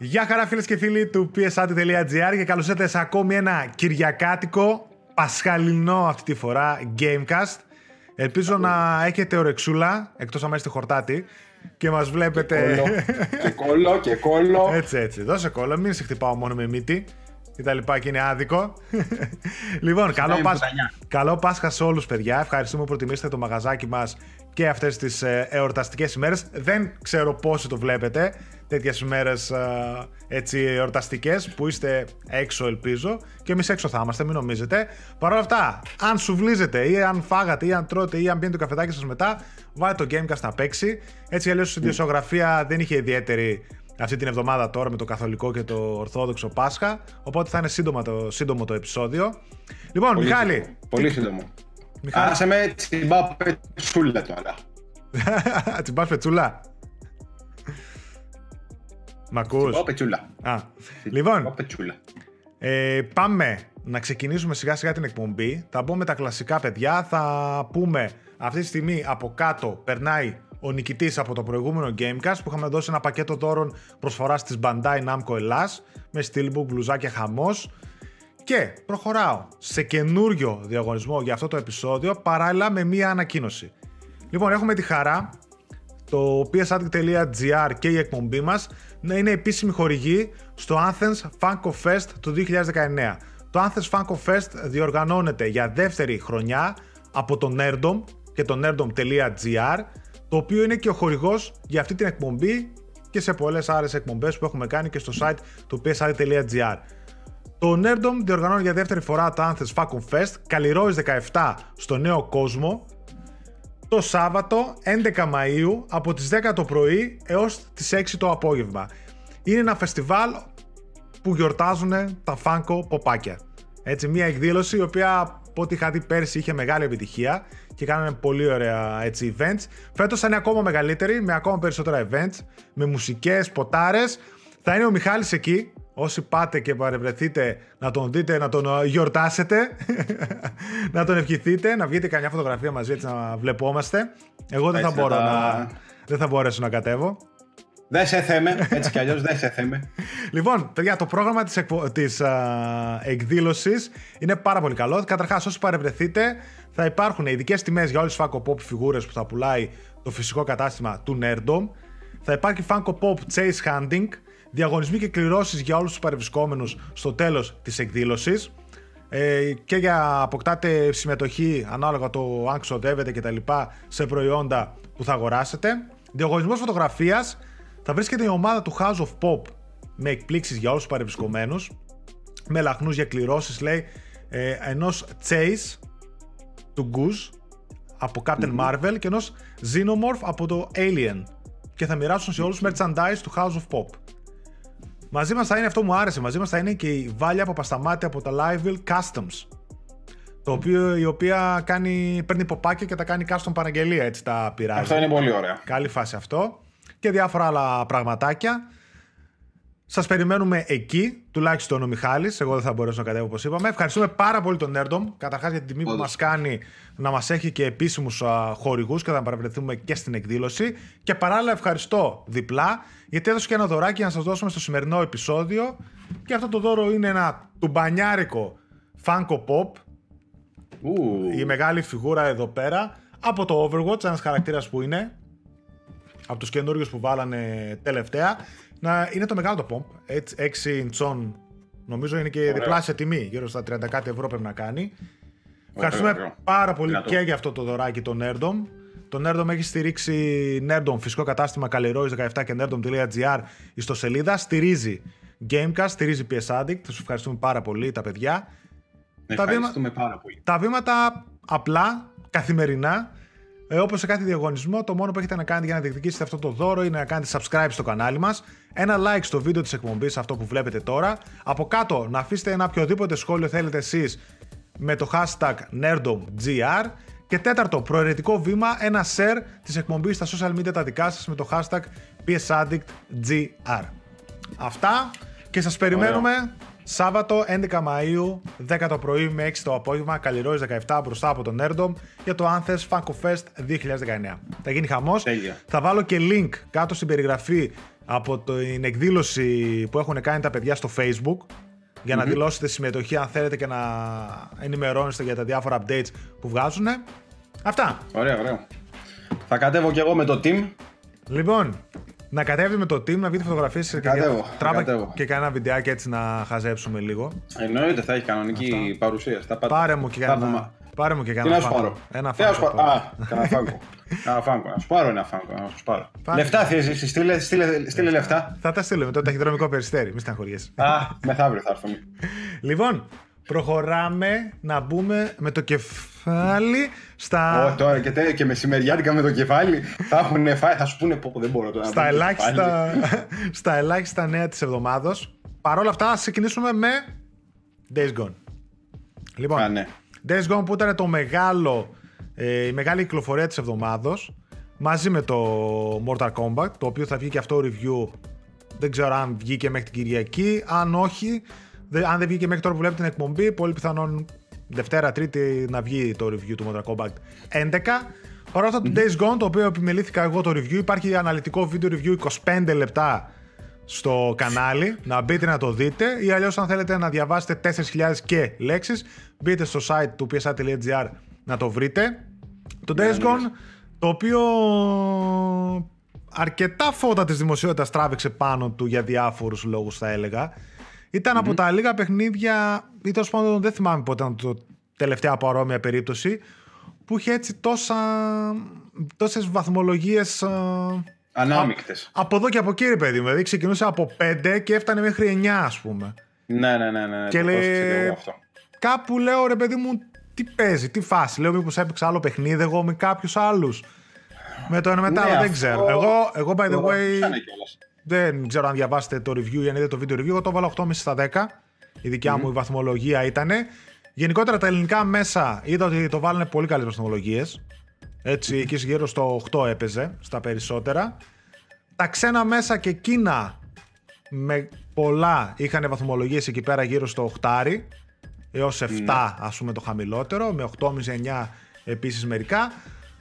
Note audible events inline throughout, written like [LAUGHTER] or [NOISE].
Γεια χαρά φίλες και φίλοι του psat.gr και καλώς ήρθατε σε ακόμη ένα κυριακάτικο πασχαλινό αυτή τη φορά Gamecast. Ελπίζω να έχετε ωρεξούλα, εκτός αν είστε χορτάτη και μας βλέπετε... Και κόλλο, και κόλλο. έτσι, έτσι. Δώσε κόλλο, μην σε χτυπάω μόνο με μύτη και τα λοιπά και είναι άδικο. λοιπόν, καλό, Πάσ... καλό Πάσχα σε όλους παιδιά. Ευχαριστούμε που προτιμήσατε το μαγαζάκι μας και αυτές τις ε, εορταστικές ημέρες. Δεν ξέρω πόσοι το βλέπετε τέτοιες ημέρε έτσι εορταστικές που είστε έξω, ελπίζω. Και εμείς έξω θα είμαστε, μην νομίζετε. Παρ' όλα αυτά, αν σου βλίζετε ή αν φάγατε ή αν τρώτε ή αν πίνετε το καφεδάκι σας μετά, βάλτε το Gamecast να παίξει. Έτσι αλλιώς η διοσιογραφία δεν είχε ιδιαίτερη αυτή την εβδομάδα τώρα με το καθολικό και το ορθόδοξο Πάσχα. Οπότε θα είναι σύντομα το, σύντομο το επεισόδιο. Λοιπόν, Πολύ Μιχάλη. σύντομο. Πολύ σύντομο. Μιχάλη. Άσε με τσιμπά πετσούλα τώρα. [LAUGHS] Τσιμπά πετσούλα. Μ' ακούς; Τσιμπά πετσούλα. Α, Τσιμπά λοιπόν, πετσούλα. ε, πάμε να ξεκινήσουμε σιγά σιγά την εκπομπή. Θα μπούμε τα κλασικά παιδιά. Θα πούμε αυτή τη στιγμή από κάτω περνάει ο νικητής από το προηγούμενο Gamecast που είχαμε δώσει ένα πακέτο δώρων προσφοράς της Bandai Namco Ελλάς με steelbook, μπλουζάκια χαμός και προχωράω σε καινούριο διαγωνισμό για αυτό το επεισόδιο παράλληλα με μία ανακοίνωση. Λοιπόν, έχουμε τη χαρά το psaddict.gr και η εκπομπή μας να είναι επίσημη χορηγή στο Athens Funko Fest του 2019. Το Athens Funko Fest διοργανώνεται για δεύτερη χρονιά από το Nerdom και το nerdom.gr το οποίο είναι και ο χορηγός για αυτή την εκπομπή και σε πολλές άλλες εκπομπές που έχουμε κάνει και στο site του psaddict.gr. Το Nerdom διοργανώνει για δεύτερη φορά το Athens Funko Fest καλλιρόης 17 στο Νέο Κόσμο το Σάββατο 11 Μαΐου από τις 10 το πρωί έως τις 6 το απόγευμα. Είναι ένα φεστιβάλ που γιορτάζουν τα φάνκο ποπάκια. Έτσι, μια εκδήλωση η οποία από ό,τι είχα δει πέρσι είχε μεγάλη επιτυχία και κάνανε πολύ ωραία έτσι, events. Φέτος θα είναι ακόμα μεγαλύτερη, με ακόμα περισσότερα events, με μουσικές, ποτάρες. Θα είναι ο Μιχάλης εκεί, Όσοι πάτε και παρευρεθείτε να τον δείτε, να τον ε, γιορτάσετε, [LAUGHS] να τον ευχηθείτε, να βγείτε καμιά φωτογραφία μαζί έτσι να βλεπόμαστε. Εγώ δεν θα, Έτσι, μπορώ θα- να, δεν θα μπορέσω να κατέβω. Δεν σε θέμε, έτσι κι αλλιώς δεν σε θέμε. [LAUGHS] Λοιπόν, παιδιά, το πρόγραμμα της, εκπο... της α, εκδήλωσης είναι πάρα πολύ καλό. Καταρχάς, όσοι παρευρεθείτε, θα υπάρχουν ειδικές τιμές για όλες τις Funko Pop φιγούρες που θα πουλάει το φυσικό κατάστημα του Nerdom. Θα υπάρχει Funko Pop Chase Hunting, διαγωνισμοί και κληρώσεις για όλους τους παρευρισκόμενους στο τέλος της εκδήλωσης. Ε, και για αποκτάτε συμμετοχή ανάλογα το αν ξοδεύετε και τα λοιπά σε προϊόντα που θα αγοράσετε. Διαγωνισμός φωτογραφίας θα βρίσκεται η ομάδα του House of Pop με εκπλήξεις για όλους τους παρευρισκομένους με λαχνούς για κληρώσεις λέει ε, ενός Chase του Goose από Captain Marvel και ενός Xenomorph από το Alien και θα μοιράσουν σε όλους merchandise του House of Pop. Μαζί μας θα είναι, αυτό μου άρεσε, μαζί μας θα είναι και η Βάλια Παπασταμάτη από τα Liveville Customs. Το οποίο, η οποία κάνει, παίρνει ποπάκια και τα κάνει custom παραγγελία, έτσι τα πειράζει. Αυτό είναι πολύ ωραίο. Καλή φάση αυτό. Και διάφορα άλλα πραγματάκια. Σας περιμένουμε εκεί, τουλάχιστον ο Μιχάλης. Εγώ δεν θα μπορέσω να κατέβω όπως είπαμε. Ευχαριστούμε πάρα πολύ τον Nerdom. Καταρχάς για την τιμή που Όντως. μας κάνει να μας έχει και επίσημους α, χορηγούς και θα παρευρεθούμε και στην εκδήλωση. Και παράλληλα ευχαριστώ διπλά γιατί έδωσε και ένα δωράκι να σας δώσουμε στο σημερινό επεισόδιο. Και αυτό το δώρο είναι ένα τουμπανιάρικο Funko Pop Ου, η μεγάλη φιγούρα εδώ πέρα από το Overwatch, ένας χαρακτήρας που είναι από τους καινούριους που βάλανε τελευταία να είναι το μεγάλο το pomp, έτσι, 6 ιντσών νομίζω είναι και Ωραίο. διπλάσια τιμή, γύρω στα 30 κάτι ευρώ πρέπει να κάνει. Ευχαριστούμε ωραίο. πάρα πολύ Δυνατό. και για αυτό το δωράκι το Nerdom. Το Nerdom έχει στηρίξει Nerdom, φυσικό κατάστημα Καλλιρόης 17 και nerdom.gr στο σελίδα. Στηρίζει Gamecast, στηρίζει PS Addict. Σας ευχαριστούμε πάρα πολύ τα παιδιά. ευχαριστούμε πάρα πολύ. Τα βήματα απλά, καθημερινά, ε, όπως σε κάθε διαγωνισμό, το μόνο που έχετε να κάνετε για να διεκδικήσετε αυτό το δώρο είναι να κάνετε subscribe στο κανάλι μας, ένα like στο βίντεο της εκπομπής, αυτό που βλέπετε τώρα, από κάτω να αφήσετε ένα οποιοδήποτε σχόλιο θέλετε εσείς με το hashtag nerdomgr και τέταρτο, προαιρετικό βήμα, ένα share της εκπομπής στα social media τα δικά σας με το hashtag psaddictgr. Αυτά και σας περιμένουμε Σάββατο 11 Μαΐου, 10 το πρωί με 6 το απόγευμα, Καλλιρόης 17 μπροστά από τον Nerdom για το Anthems Funko Fest 2019. Θα γίνει χαμός. Τέλεια. Θα βάλω και link κάτω στην περιγραφή από την εκδήλωση που έχουν κάνει τα παιδιά στο Facebook για να δηλώσετε συμμετοχή αν θέλετε και να ενημερώνεστε για τα διάφορα updates που βγάζουν. Αυτά. Ωραία, ωραία. Θα κατέβω κι εγώ με το team. Λοιπόν, να κατέβει με το team, να βγείτε φωτογραφίε και, Κατέβω, τράβα κατέβω. και κανένα βιντεάκι έτσι να χαζέψουμε λίγο. Εννοείται, θα έχει κανονική παρουσία. Θα πάτε- Πάρε μου και θα κανένα. δούμε. Πάρε μου και Τι κανένα. να σου φάγκο. πάρω; Ένα Τι να σου φάγκο. πάρω; Α, κανένα φάγκο. Κανένα φάγκο. Να σου πάρω ένα φάγκο. Να σου πάρω. Πάρε. Λεφτά θες εσύ, στείλε, στείλε, στείλε λεφτά. Θα τα στείλουμε το ταχυδρομικό περιστέρι, μη στεναχωριέσαι. Α, μεθαύριο θα έρθουμε. Λοιπόν, προχωράμε να μπούμε με το κεφάλι στα, Ω, τώρα και, τε- και μεσημεριάτικα με το κεφάλι θα έχουν φάει, θα σου πούνε πω πω, δεν μπορώ τώρα. να στα, βγάλω το ελάχιστα, κεφάλι. [LAUGHS] στα ελάχιστα νέα της εβδομάδος. Παρ' όλα αυτά, ας ξεκινήσουμε με Days Gone. Λοιπόν, Α, ναι. Days Gone που ήταν το μεγάλο, ε, η μεγάλη κυκλοφορία της εβδομάδος μαζί με το Mortal Kombat, το οποίο θα βγει και αυτό review δεν ξέρω αν βγήκε μέχρι την Κυριακή, αν όχι, δε- αν δεν βγήκε μέχρι τώρα που βλέπετε την εκπομπή, πολύ πιθανόν Δευτέρα, Τρίτη να βγει το review του Mortal Kombat 11. Παρ' όλα αυτά το Days Gone, το οποίο επιμελήθηκα εγώ το review, υπάρχει αναλυτικό βίντεο review 25 λεπτά στο κανάλι, να μπείτε να το δείτε ή αλλιώς αν θέλετε να διαβάσετε 4.000 και λέξεις, μπείτε στο site του psa.gr να το βρείτε. Το Days Gone, το οποίο αρκετά φώτα της δημοσιότητας τράβηξε πάνω του για διάφορους λόγους θα έλεγα. Ήταν από τα λίγα παιχνίδια, ή τέλος πάντων δεν θυμάμαι πότε ήταν το τελευταία παρόμοια περίπτωση, που είχε έτσι τόσα, τόσες βαθμολογίες ε, Ανάμεικτες. από εδώ και από εκεί, ρε παιδί μου. Δηλαδή ξεκινούσε από 5 και έφτανε μέχρι 9, ας πούμε. Ναι, ναι, ναι, ναι. Και το λέει- πρόσεξα και εγώ αυτό. Κάπου λέω, ρε παιδί μου, τι παίζει, τι φάση. Λέω, μήπως έπαιξα άλλο παιχνίδι εγώ με κάποιους άλλους. Με το ένα μετά, Ναι, δεν αυτό- ξέρω. Εγώ, εγώ, by the το way, ρωτήσανε κιόλας. Δεν ξέρω αν διαβάσετε το review ή αν είδατε το βίντεο review. Εγώ το έβαλα 8,5 στα 10. Η δικιά μου η βαθμολογία ήταν. Γενικότερα τα ελληνικά μέσα είδα ότι το βάλανε πολύ καλές βαθμολογίες. Έτσι, εκεί γύρω στο 8 έπαιζε στα περισσότερα. Τα ξένα μέσα και εκείνα με πολλά είχαν βαθμολογίες εκεί πέρα γύρω στο 8 έως 7 ας πούμε το χαμηλότερο με 8,5-9 επίσης μερικά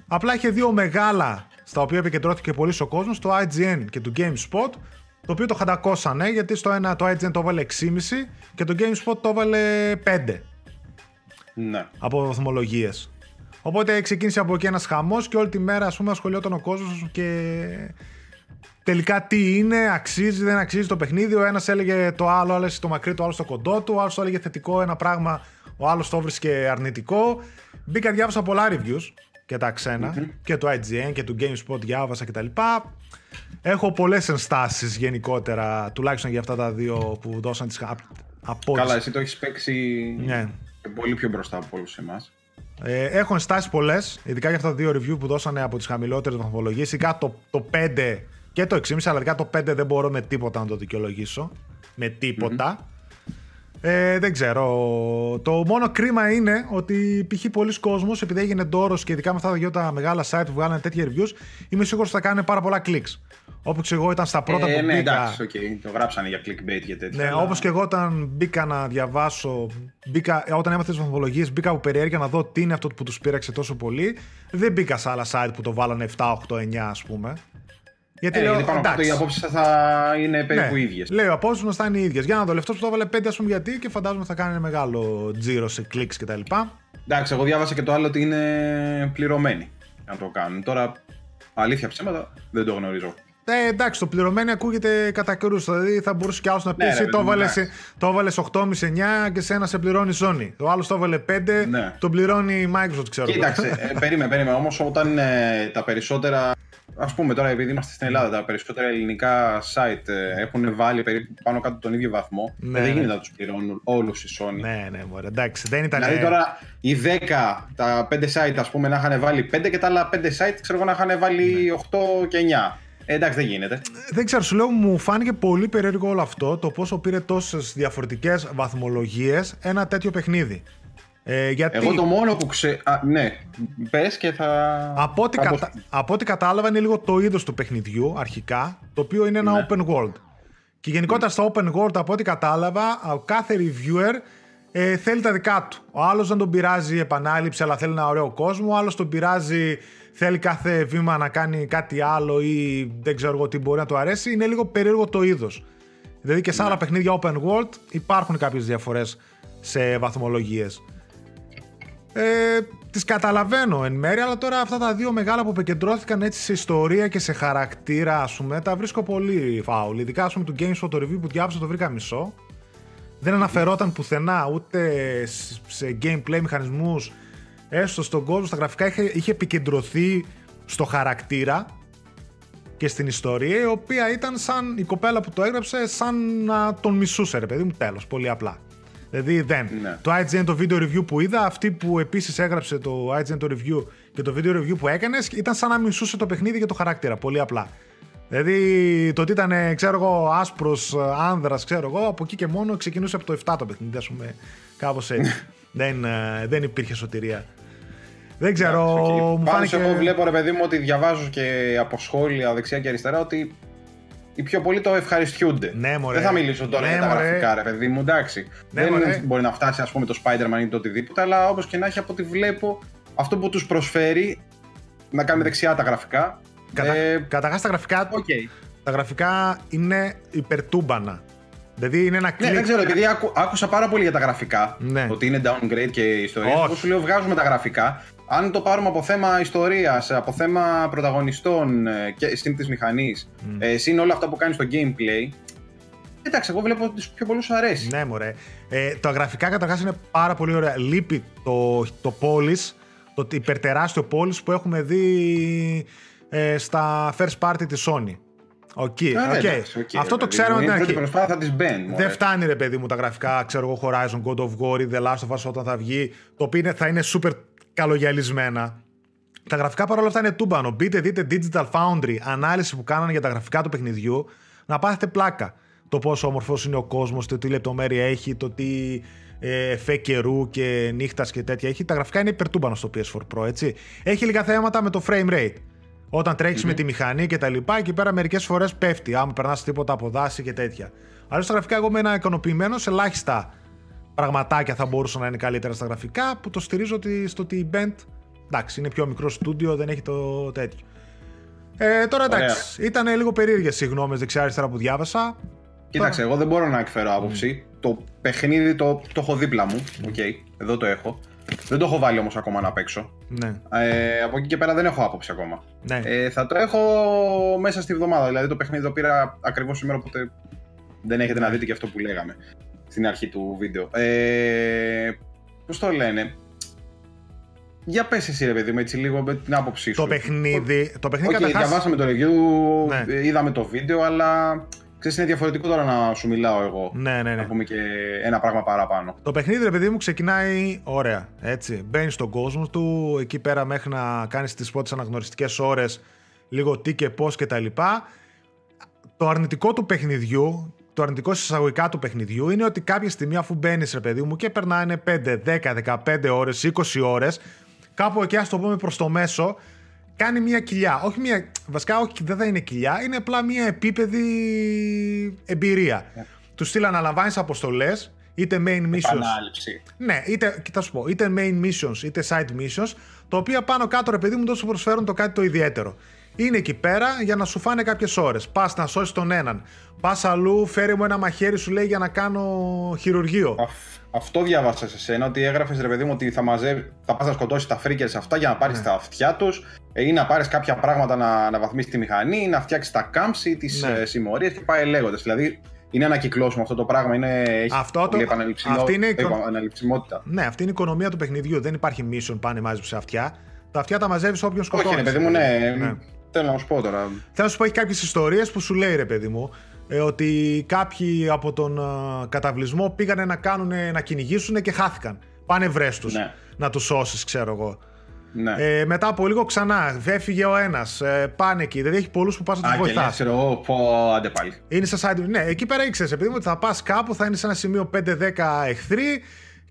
απλά είχε δύο μεγάλα στα οποία επικεντρώθηκε πολύς ο κόσμος το IGN και το GameSpot το οποίο το χαντακώσανε γιατί στο ένα το IGN το έβαλε 6,5 και το GameSpot το έβαλε 5 Ναι. από βαθμολογίες. Οπότε ξεκίνησε από εκεί ένας χαμός και όλη τη μέρα ας πούμε, ασχολιόταν ο κόσμος και τελικά τι είναι, αξίζει, δεν αξίζει το παιχνίδι. Ο ένας έλεγε το άλλο, άλλος το μακρύ, το άλλο στο κοντό του. Ο άλλος το έλεγε θετικό ένα πράγμα, ο άλλος το βρίσκε αρνητικό. Μπήκα, διάβασα πολλά reviews και τα ξενα και του IGN και του GameSpot διάβασα κτλ. Έχω πολλές ενστάσεις γενικότερα, τουλάχιστον για αυτά τα δύο που δώσαν τις απόλυτες. Καλά, εσύ το έχεις παίξει Ναι. πολύ πιο μπροστά από όλους εμάς. Ε, έχω ενστάσεις πολλές, ειδικά για αυτά τα δύο review που δώσανε από τις χαμηλότερες βαθμολογίε. Ειδικά το, το 5 και το 6,5, αλλά ειδικά το 5 δεν μπορώ με τίποτα να το δικαιολογήσω. Με τίποτα. Ε, δεν ξέρω. Το μόνο κρίμα είναι ότι π.χ. πολύς κόσμος, επειδή έγινε ντόρος και ειδικά με αυτά τα δυο τα μεγάλα site που βγάλανε τέτοια reviews, είμαι σίγουρος ότι θα κάνουν πάρα πολλά clicks. Όπως εγώ ήταν στα πρώτα Ε, που ναι, μπήκα. εντάξει, οκ. Το γράψανε για clickbait και τέτοια. Ναι, αλλά- όπως και εγώ όταν μπήκα να διαβάσω, μπήκα, όταν έμαθα τις βαθμολογίες, μπήκα από περιέργεια να δω τι είναι αυτό που τους πείραξε τόσο πολύ. Δεν μπήκα σε άλλα site που το βάλανε 7, 8, 9, ας πούμε. Γιατί Ε, λέω, γιατί πάνω κάτω εντάξει. οι απόψεις θα είναι περίπου ναι, ίδιες. Λέω, οι απόψεις μας θα είναι οι ίδιες. Για να δω, λεφτός που το έβαλε 5, ας πούμε, γιατί και φαντάζομαι θα κάνει μεγάλο τζίρο σε κλικς κτλ. Εντάξει, εγώ διάβασα και το άλλο ότι είναι πληρωμένοι να το κάνουν. Τώρα, αλήθεια ψέματα, δεν το γνωρίζω. Ε, εντάξει, το πληρωμένο ακούγεται κατά καιρούς. Δηλαδή θα μπορούσε κι άλλος να πει: Ναι, εσύ ρε, το παιδί μου, έβαλες εντάξει. το έβαλες 8,5-9 και σε ένα σε πληρώνει η Sony. Το άλλος το έβαλε 5, Ναι. τον πληρώνει η Microsoft, ξέρω. εγώ. Κοίταξε, ε, περίμενε, περίμενε. Όμως όταν ε, τα περισσότερα. Α πούμε τώρα, επειδή είμαστε στην Ελλάδα, τα περισσότερα ελληνικά site ε, έχουν βάλει περίπου πάνω κάτω τον ίδιο βαθμό. Ναι, ε, δεν ναι. γίνεται να τους πληρώνουν όλους οι Sony. Ναι, ναι, μωρέ, εντάξει, δεν ήταν. Δηλαδή τώρα οι 10, τα 5 site ας πούμε να είχαν βάλει 5 και τα άλλα 5 site ξέρω εγώ να είχαν βάλει 8 και 9. Ε, εντάξει δεν γίνεται. Δεν ξέρω, σου λέω, μου φάνηκε πολύ περίεργο όλο αυτό το πόσο πήρε τόσες διαφορετικές βαθμολογίες ένα τέτοιο παιχνίδι. Ε, γιατί Εγώ το μόνο που ξέρω. Ναι, πες και θα. από, ό,τι θα κατα... αποσ- από ό,τι κατάλαβα είναι λίγο το είδος του παιχνιδιού αρχικά, το οποίο είναι ένα Ναι. open world. Και γενικότερα στο open world, από ό,τι κατάλαβα, ο κάθε reviewer ε, θέλει τα δικά του. Ο άλλος δεν τον πειράζει η επανάληψη, αλλά θέλει ένα ωραίο κόσμο. Ο άλλος τον πειράζει, θέλει κάθε βήμα να κάνει κάτι άλλο ή δεν ξέρω εγώ τι μπορεί να του αρέσει, είναι λίγο περίεργο το είδος. Δηλαδή και σε άλλα παιχνίδια open world υπάρχουν κάποιες διαφορές σε βαθμολογίες. Ε, τις καταλαβαίνω εν μέρει, αλλά τώρα αυτά τα δύο μεγάλα που επικεντρώθηκαν έτσι σε ιστορία και σε χαρακτήρα, ας πούμε, τα βρίσκω πολύ φάουλ. Ειδικά, ας πούμε, του Games for το review που διάβασα το βρήκα μισό. Δεν αναφερόταν πουθενά ούτε σε gameplay μηχανισμούς, έστω στον κόσμο, στα γραφικά, είχε, είχε επικεντρωθεί στο χαρακτήρα και στην ιστορία, η οποία ήταν σαν η κοπέλα που το έγραψε, σαν να τον μισούσε, ρε παιδί μου, τέλος, πολύ απλά. Δηλαδή δεν. Ναι. Το IGN το video review που είδα, αυτή που επίσης έγραψε το IGN το review και το video review που έκανες, ήταν σαν να μισούσε το παιχνίδι για το χαρακτήρα. Πολύ απλά. Δηλαδή το ότι ήταν, ξέρω εγώ, άσπρος άνδρας, ξέρω εγώ, από εκεί και μόνο ξεκινούσε από το 7 το παιχνίδι, ας πούμε. Κάπως έτσι. [LAUGHS] δεν, ε, δεν υπήρχε σωτηρία. Δεν ξέρω. Okay. Μου Πάνω φάνηκε... εγώ βλέπω ρε παιδί μου ότι διαβάζω και από σχόλια δεξιά και αριστερά ότι οι πιο πολλοί το ευχαριστιούνται. Ναι, μωρέ. Δεν θα μιλήσω τώρα Ναι, για τα μωρέ. γραφικά, ρε παιδί μου, εντάξει. Ναι, δεν μωρέ. μπορεί να φτάσει, ας πούμε, το Spider-Man ή το οτιδήποτε, αλλά όπως και να έχει από ό,τι βλέπω, αυτό που τους προσφέρει να κάνουμε δεξιά τα γραφικά. Κατα... ε, Καταρχάς τα γραφικά, Οκ. τα γραφικά είναι υπερτούμπανα. Δηλαδή είναι ένα Ναι, κλικ. δεν ξέρω, επειδή άκου- άκουσα πάρα πολύ για τα γραφικά, Ναι. ότι είναι downgrade και ιστορίε. Όχι. Εγώ σου λέω, βγάζουμε τα γραφικά. Αν το πάρουμε από θέμα ιστορίας, από θέμα πρωταγωνιστών ε, και στην της μηχανής, ε, συν όλα αυτά που κάνει στο gameplay. Εντάξει, εγώ βλέπω ότι στους πιο πολλούς αρέσει. Ναι, μωρέ. Ε, τα γραφικά καταρχάς είναι πάρα πολύ ωραία. Λείπει το, το πόλης, το υπερτεράστιο πόλης που έχουμε δει ε, στα first party της Sony. OK, Ε, οκ. εντάξει, οκ, Αυτό ρε το παιδί ξέραμε μου. την Είναι πρώτη αρχή. προσπάθεια της Bend. μωρέ. Δεν φτάνει ρε παιδί μου τα γραφικά, ξέρω εγώ, Horizon, God of War ή The Last of Us όταν θα βγει, το οποίο είναι- θα είναι super καλογυαλισμένα. Τα γραφικά παρόλα αυτά είναι τούμπανο. Μπείτε, δείτε Digital Foundry, ανάλυση που κάνανε για τα γραφικά του παιχνιδιού, να πάθετε πλάκα. Το πόσο όμορφος είναι ο κόσμος, το τι λεπτομέρεια έχει, το τι ε, εφέ καιρού και νύχτας και τέτοια έχει. Τα γραφικά είναι υπερτούμπανο στο PS4 Pro, έτσι. Έχει λίγα θέματα με το frame rate. Όταν τρέχεις με τη μηχανή και τα λοιπά, εκεί πέρα μερικές φορές πέφτει. Άμα περνάς τίποτα από δάση και τέτοια. Αλλιώς τα γραφικά, εγώ είμαι ικανοποιημένος. Ελάχιστα πραγματάκια θα μπορούσαν να είναι καλύτερα στα γραφικά που το στηρίζω ότι στο ότι η Bent εντάξει, είναι πιο μικρό στούντιο, δεν έχει το τέτοιο. Ε, τώρα εντάξει, ήταν λίγο περίεργες οι γνώμες δεξιά-αριστερά που διάβασα. Κοίταξε, εγώ δεν μπορώ να εκφέρω άποψη. Το παιχνίδι το, το έχω δίπλα μου. Οκ, εδώ το έχω. Δεν το έχω βάλει όμως ακόμα να παίξω. Ναι, Ε, από εκεί και πέρα δεν έχω άποψη ακόμα. ναι. Ε, θα το έχω μέσα στη βδομάδα. Δηλαδή το παιχνίδι το πήρα ακριβώς σήμερα, οπότε δεν έχετε να δείτε και αυτό που λέγαμε στην αρχή του βίντεο. Ε, Πώς το λένε; Για πες εσύ ρε παιδί μου έτσι λίγο με την άποψή σου. το παιχνίδι, το παιχνίδι Οκ, καταρχάς- διαβάσαμε το review, Ναι. ε, είδαμε το βίντεο, αλλά ξέρεις είναι διαφορετικό τώρα να σου μιλάω εγώ. Ναι, ναι, ναι. Να πούμε και ένα πράγμα παραπάνω. Το παιχνίδι, ρε παιδί μου, ξεκινάει ωραία. Έτσι. Μπαίνεις στον κόσμο του, εκεί πέρα μέχρι να κάνεις τις πρώτες αναγνωριστικές ώρες, λίγο τι και πώς κτλ. Το αρνητικό του παιχνιδιού, το αρνητικό εισαγωγικά του παιχνιδιού είναι ότι κάποια στιγμή αφού μπαίνεις, ρε παιδί μου, και περνάνε 5, 10, 15 ώρες, 20 ώρες, κάπου εκεί, ας το πούμε προς το μέσο, κάνει μια κοιλιά. Όχι μια. Βασικά, όχι, δεν θα είναι κοιλιά, είναι απλά μια επίπεδη εμπειρία. Τους στείλ αναλαμβάνει αποστολές, είτε main missions. Επανάληψη. Ναι, είτε, κοιτά σου πω, είτε main missions είτε side missions, τα οποία πάνω κάτω ρε παιδί μου τόσο προσφέρουν το κάτι το ιδιαίτερο. Είναι εκεί πέρα για να σου φάνε κάποιες ώρες. Πας να σώσεις τον έναν. Πας αλλού, φέρει μου ένα μαχαίρι, σου λέει για να κάνω χειρουργείο. Αφ- αυτό διάβασα σε σένα, ότι έγραφες ρε παιδί μου ότι θα, μαζεύει, θα πας να σκοτώσεις τα φρίκερ αυτά για να πάρεις Ναι. τα αυτιά τους ή να πάρεις κάποια πράγματα να, να βαθμίσεις τη μηχανή, ή να φτιάξεις τα κάμψη, τις Ναι. ναι. συμμορίες και πάει λέγοντας. Δηλαδή είναι ανακυκλώσιμο αυτό το πράγμα. Είναι, έχει Αυτό το- πολύ επαναληψιμο- αυτή είναι η- επαναληψιμότητα. Ναι, αυτή είναι η οικονομία του παιχνιδιού. Δεν υπάρχει mission πάνε μάζεψε αυτιά. Τα αυτιά τα μαζεύεις όποιον σκοτώνει. Όχι, ρε παιδί μου, ναι. Θέλω να σου πω τώρα. Θέλω να σου πω, έχει κάποιες ιστορίες που σου λέει ρε παιδί μου ε, ότι κάποιοι από τον ε, καταβλισμό πήγανε να, κάνουν, να κυνηγήσουν και χάθηκαν. Πάνε βρες τους Ναι. να τους σώσεις, ξέρω εγώ. Ναι. Ε, μετά από λίγο ξανά, έφυγε ο ένας. Ε, πάνε εκεί. Δηλαδή έχει πολλούς που πας να τους Α, και βοηθάς. λες, ξέρω εγώ, πω, άντε πάλι. Είναι σαν side. Ναι, εκεί πέρα ήξερες, επειδή μου ότι θα πας κάπου, θα είναι σε ένα σημείο 5-10 εχθροί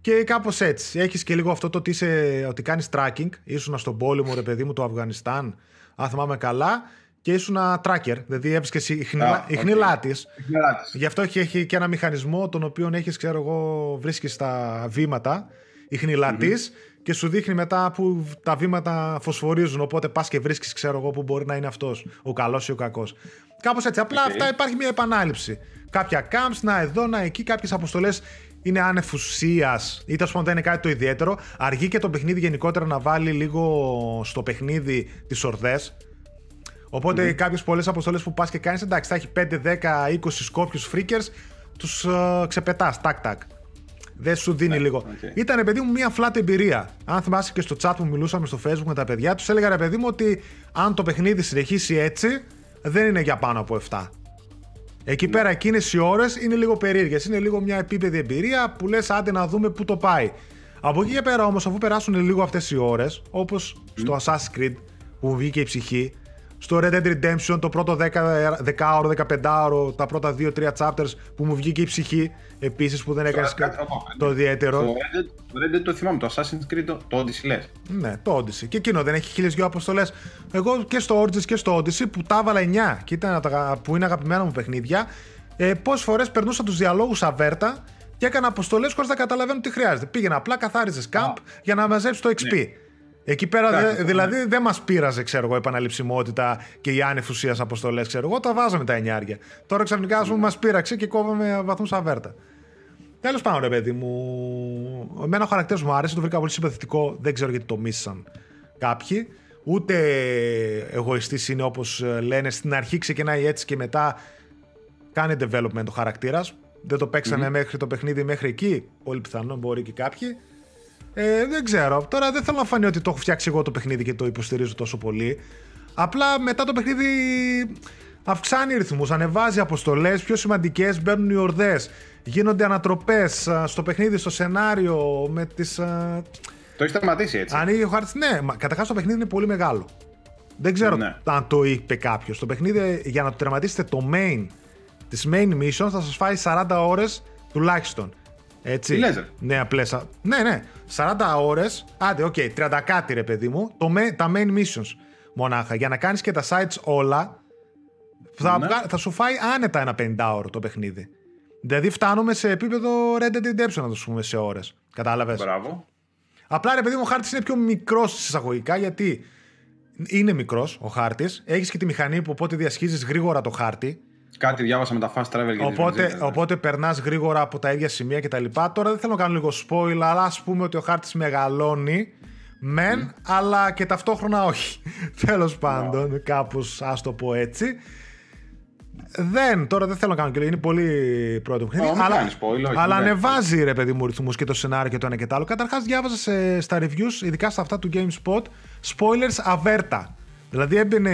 και κάπως έτσι. Έχεις και λίγο αυτό το ότι, είσαι, ότι κάνεις tracking. Ήσουν στον πόλεμο, ρε παιδί μου, του Αφγανιστάν, αν θυμάμαι καλά, και ήσουν tracker. Δηλαδή έβρισκες η χνηλά, Α, η οκ. χνηλά τη. Γελάτης. Γι' αυτό έχει, έχει και ένα μηχανισμό τον οποίο έχεις, ξέρω εγώ, βρίσκεις τα βήματα, ιχνηλάτης και σου δείχνει μετά που τα βήματα φωσφορίζουν. Οπότε πας και βρίσκεις, ξέρω εγώ, που μπορεί να είναι αυτός, ο καλός ή ο κακός. Κάπως έτσι. Απλά Οκ. αυτά υπάρχει μια επανάληψη. Κάποια camps, να εδώ, να εκεί, κάποιες αποστολές είναι άνευ ουσίας ή τέλος πάντων δεν είναι κάτι το ιδιαίτερο. Αργεί και το παιχνίδι γενικότερα να βάλει λίγο στο παιχνίδι τις ορδές. Οπότε mm. κάποιες πολλές αποστολές που πας και κάνεις, εντάξει, θα έχει 5, 10, 20 σκόρπιους freaker, τους uh, ξεπετάς, τάκ τάκ. Δεν σου δίνει λίγο. οκ. Ήταν, παιδί μου, μια flat εμπειρία. Αν θυμάσαι και στο chat που μιλούσαμε στο facebook με τα παιδιά, τους έλεγα, ρε παιδί μου, ότι αν το παιχνίδι συνεχίσει έτσι, δεν είναι για πάνω από 7. Εκεί πέρα, εκείνες οι ώρες είναι λίγο περίεργες. Είναι λίγο μια επίπεδη εμπειρία που λες, άντε να δούμε πού το πάει. Από εκεί και πέρα όμως, αφού περάσουν λίγο αυτές οι ώρες, όπως στο Assassin's Creed που μου βγήκε η ψυχή, στο Red Dead Redemption το πρώτο 10, 10ωρο, 15ωρο, τα πρώτα 2-3 chapters που μου βγήκε η ψυχή, επίσης που δεν έκανες κάτι ακόμα, το ναι. ιδιαίτερο. Το Red Dead, το Red Dead το θυμάμαι, το Assassin's Creed, το, το Odyssey λες. Ναι, το Odyssey. Και εκείνο δεν έχει χίλιες δυο αποστολές. Εγώ και στο Origins και στο Odyssey που τα έβαλα 9 και ήταν από τα που είναι αγαπημένα μου παιχνίδια, ε, πόσες φορές περνούσα τους διαλόγους αβέρτα και έκανα αποστολές χωρίς να καταλαβαίνω τι χρειάζεται. Πήγαινα απλά, καθάριζες camp για να μαζέψεις το XP. Εκεί πέρα, Ναι. Εντάξει, δε- δηλαδή, δεν μας πείραζε, ξέρω εγώ, η επαναληψιμότητα και οι άνευ ουσίας αποστολές, ξέρω εγώ. Τα βάζαμε τα εννιάρια. Τώρα ξαφνικά, ας πούμε, μας πείραξε και κόβαμε βαθμούς αβέρτα. Τέλος πάντων, ρε παιδί μου. Εμένα ο χαρακτήρας μου άρεσε, το βρήκα πολύ συμπαθητικό. Δεν ξέρω γιατί το μίσαν κάποιοι. Ούτε εγωιστής είναι όπως λένε. Στην αρχή ξεκινάει έτσι και μετά κάνει development ο χαρακτήρας. Δεν το παίξανε μέχρι το παιχνίδι μέχρι εκεί. Πολύ πιθανό, μπορεί και κάποιοι. Ε, δεν ξέρω. Τώρα δεν θέλω να φανεί ότι το έχω φτιάξει εγώ το παιχνίδι και το υποστηρίζω τόσο πολύ. Απλά μετά το παιχνίδι αυξάνει ρυθμούς, ανεβάζει αποστολές, πιο σημαντικές, μπαίνουν οι ορδές, γίνονται ανατροπές α, στο παιχνίδι, στο σενάριο, με τις... α, Το έχεις σταματήσει έτσι. Ανοίγει ο χάρτης, ναι, μα, καταρχάς το παιχνίδι είναι πολύ μεγάλο. Δεν ξέρω Ναι. αν το είπε κάποιος. Το παιχνίδι για να το τερματίσετε το main της main mission θα σας φάει 40 ώρες τουλάχιστον. Έτσι. Τι λες, ρε; Ναι, απλά. Ναι, ναι. 40 ώρες, άντε, οκ, 30 κάτι ρε παιδί μου, το, ma- τα main missions μονάχα. Για να κάνεις και τα sides όλα, θα, Ναι. βγα- θα σου φάει άνετα ένα 50ωρο το παιχνίδι. Δηλαδή φτάνουμε σε επίπεδο Red Dead Redemption, να το πούμε, σε ώρες. Κατάλαβες; Μπράβο. Απλά ρε παιδί μου, ο χάρτης είναι πιο μικρός εισαγωγικά γιατί είναι μικρός ο χάρτης. Έχεις και τη μηχανή που οπότε διασχίζεις γρήγορα το χάρτη. Κάτι διάβασα με τα fast travel και τις Οπότε, βενζίνες. οπότε περνάς γρήγορα από τα ίδια σημεία κτλ. Τώρα δεν θέλω να κάνω λίγο spoil, αλλά ας πούμε ότι ο χάρτης μεγαλώνει. Μεν, αλλά και ταυτόχρονα όχι. [LAUGHS] Τέλος πάντων, κάπως ας το πω έτσι. Δεν, τώρα δεν θέλω να κάνω και είναι πολύ πρώτο παιχνίδι. Ω, μην αλλά κάνεις spoil, όχι, αλλά μην κάνεις ανεβάζει ρε παιδί μου ρυθμού και το σενάριο και το ένα και το άλλο. Καταρχάς, διάβαζα σε, στα reviews, ειδικά στα αυτά του GameSpot, spoilers αβέρτα. Δηλαδή έμπαινε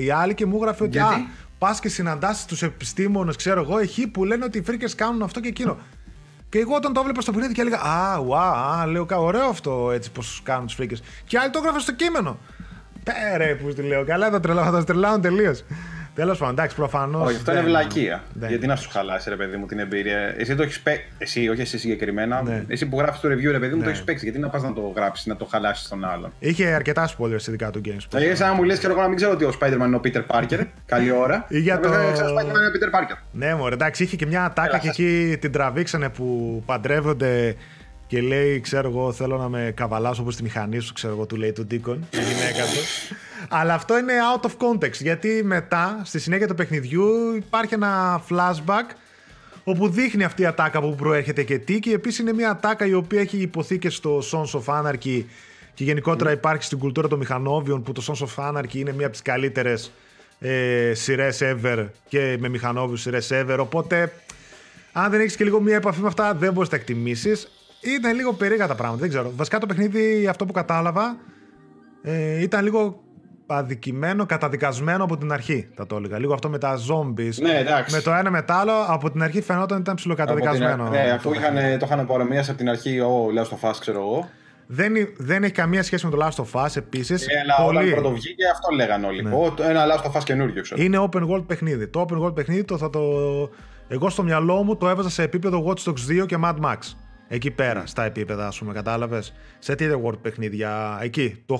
η άλλη και μου έγραφε ότι Γιατί; α, πας και συναντάς τους επιστήμονες, ξέρω εγώ, εκεί που λένε ότι οι φρίκες κάνουν αυτό και εκείνο. Και εγώ όταν το έβλεπα στο παιχνίδι και έλεγα Α, wow, α, λέω κα, ωραίο αυτό έτσι πώ κάνουν τους φρίκες. Και άλλοι το έγραφε στο κείμενο. Πέρε που τη λέω. Καλά, θα τρελάω, θα τα τρελάω τελείως. Τέλος πάντων, εντάξει, προφανώς. Όχι, αυτό είναι βλακεία. δεν. Γιατί να σου χαλάσει, ρε παιδί μου, την εμπειρία. Εσύ το έχεις παίξει. Εσύ, όχι εσύ συγκεκριμένα. Ναι. Εσύ που γράφεις το review, ρε παιδί μου, Ναι. το έχεις παίξει. Γιατί να πας να το γράψεις, να το χαλάσεις τον άλλον; Είχε αρκετά spoilers ειδικά του GameSpot. Θα γίνει σαν να μου λες και εγώ να μην ξέρω ότι ο Spider-Man είναι ο Peter Parker. [LAUGHS] Καλή ώρα. Ή για Εγώ το- δεν ξέρω ο Spider-Man είναι ο Peter Parker. Ναι, μωρέ, εντάξει, είχε και μια ατάκα Έλα, και σας. εκεί την τραβήξανε που παντρεύονται και λέει, ξέρω εγώ, θέλω να με καβαλάσω όπως τη μηχανή σου, ξέρω εγώ, του λέει του Deacon, η γυναίκα του. [LAUGHS] Αλλά αυτό είναι out of context, γιατί μετά, στη συνέχεια του παιχνιδιού, υπάρχει ένα flashback όπου δείχνει αυτή η ατάκα που προέρχεται και τι και επίσης είναι μια ατάκα η οποία έχει υποθεί και στο Sons of Anarchy και γενικότερα υπάρχει στην κουλτούρα των μηχανόβιων που το Sons of Anarchy είναι μια από τις καλύτερες ε, σειρές ever και με μηχανόβιους σειρές ever οπότε αν δεν έχεις και λίγο μια επαφή με αυτά δεν μπορείς να τα εκτιμήσεις ήταν λίγο περίεργα τα πράγματα, δεν ξέρω. Βασικά το παιχνίδι αυτό που κατάλαβα ε, ήταν λίγο αδικημένο, καταδικασμένο από την αρχή, θα το έλεγα. Λίγο αυτό με τα zombies. Ναι, εντάξει. Με το ένα με το άλλο, από την αρχή φαινόταν ότι ήταν ψιλοκαταδικασμένο. Από την- Ναι, αφού είχαν, το είχαν παρομοιάσει από την αρχή, ο λέω στο fast, ξέρω εγώ. Δεν, δεν έχει καμία σχέση με το Last of Us επίσης. Έλα, όταν πρώτο βγήκε, αυτό λέγανε όλοι. Ναι. Ω, το- ένα Last of Us καινούριο, ξέρω. Είναι open world παιχνίδι. Το open world παιχνίδι το θα το. Εγώ στο μυαλό μου το έβαζα σε επίπεδο Watch Dogs 2 και Mad Max. Εκεί πέρα, στα επίπεδα, ας πούμε, κατάλαβες. Σε τέτοια world παιχνίδια. Εκεί, το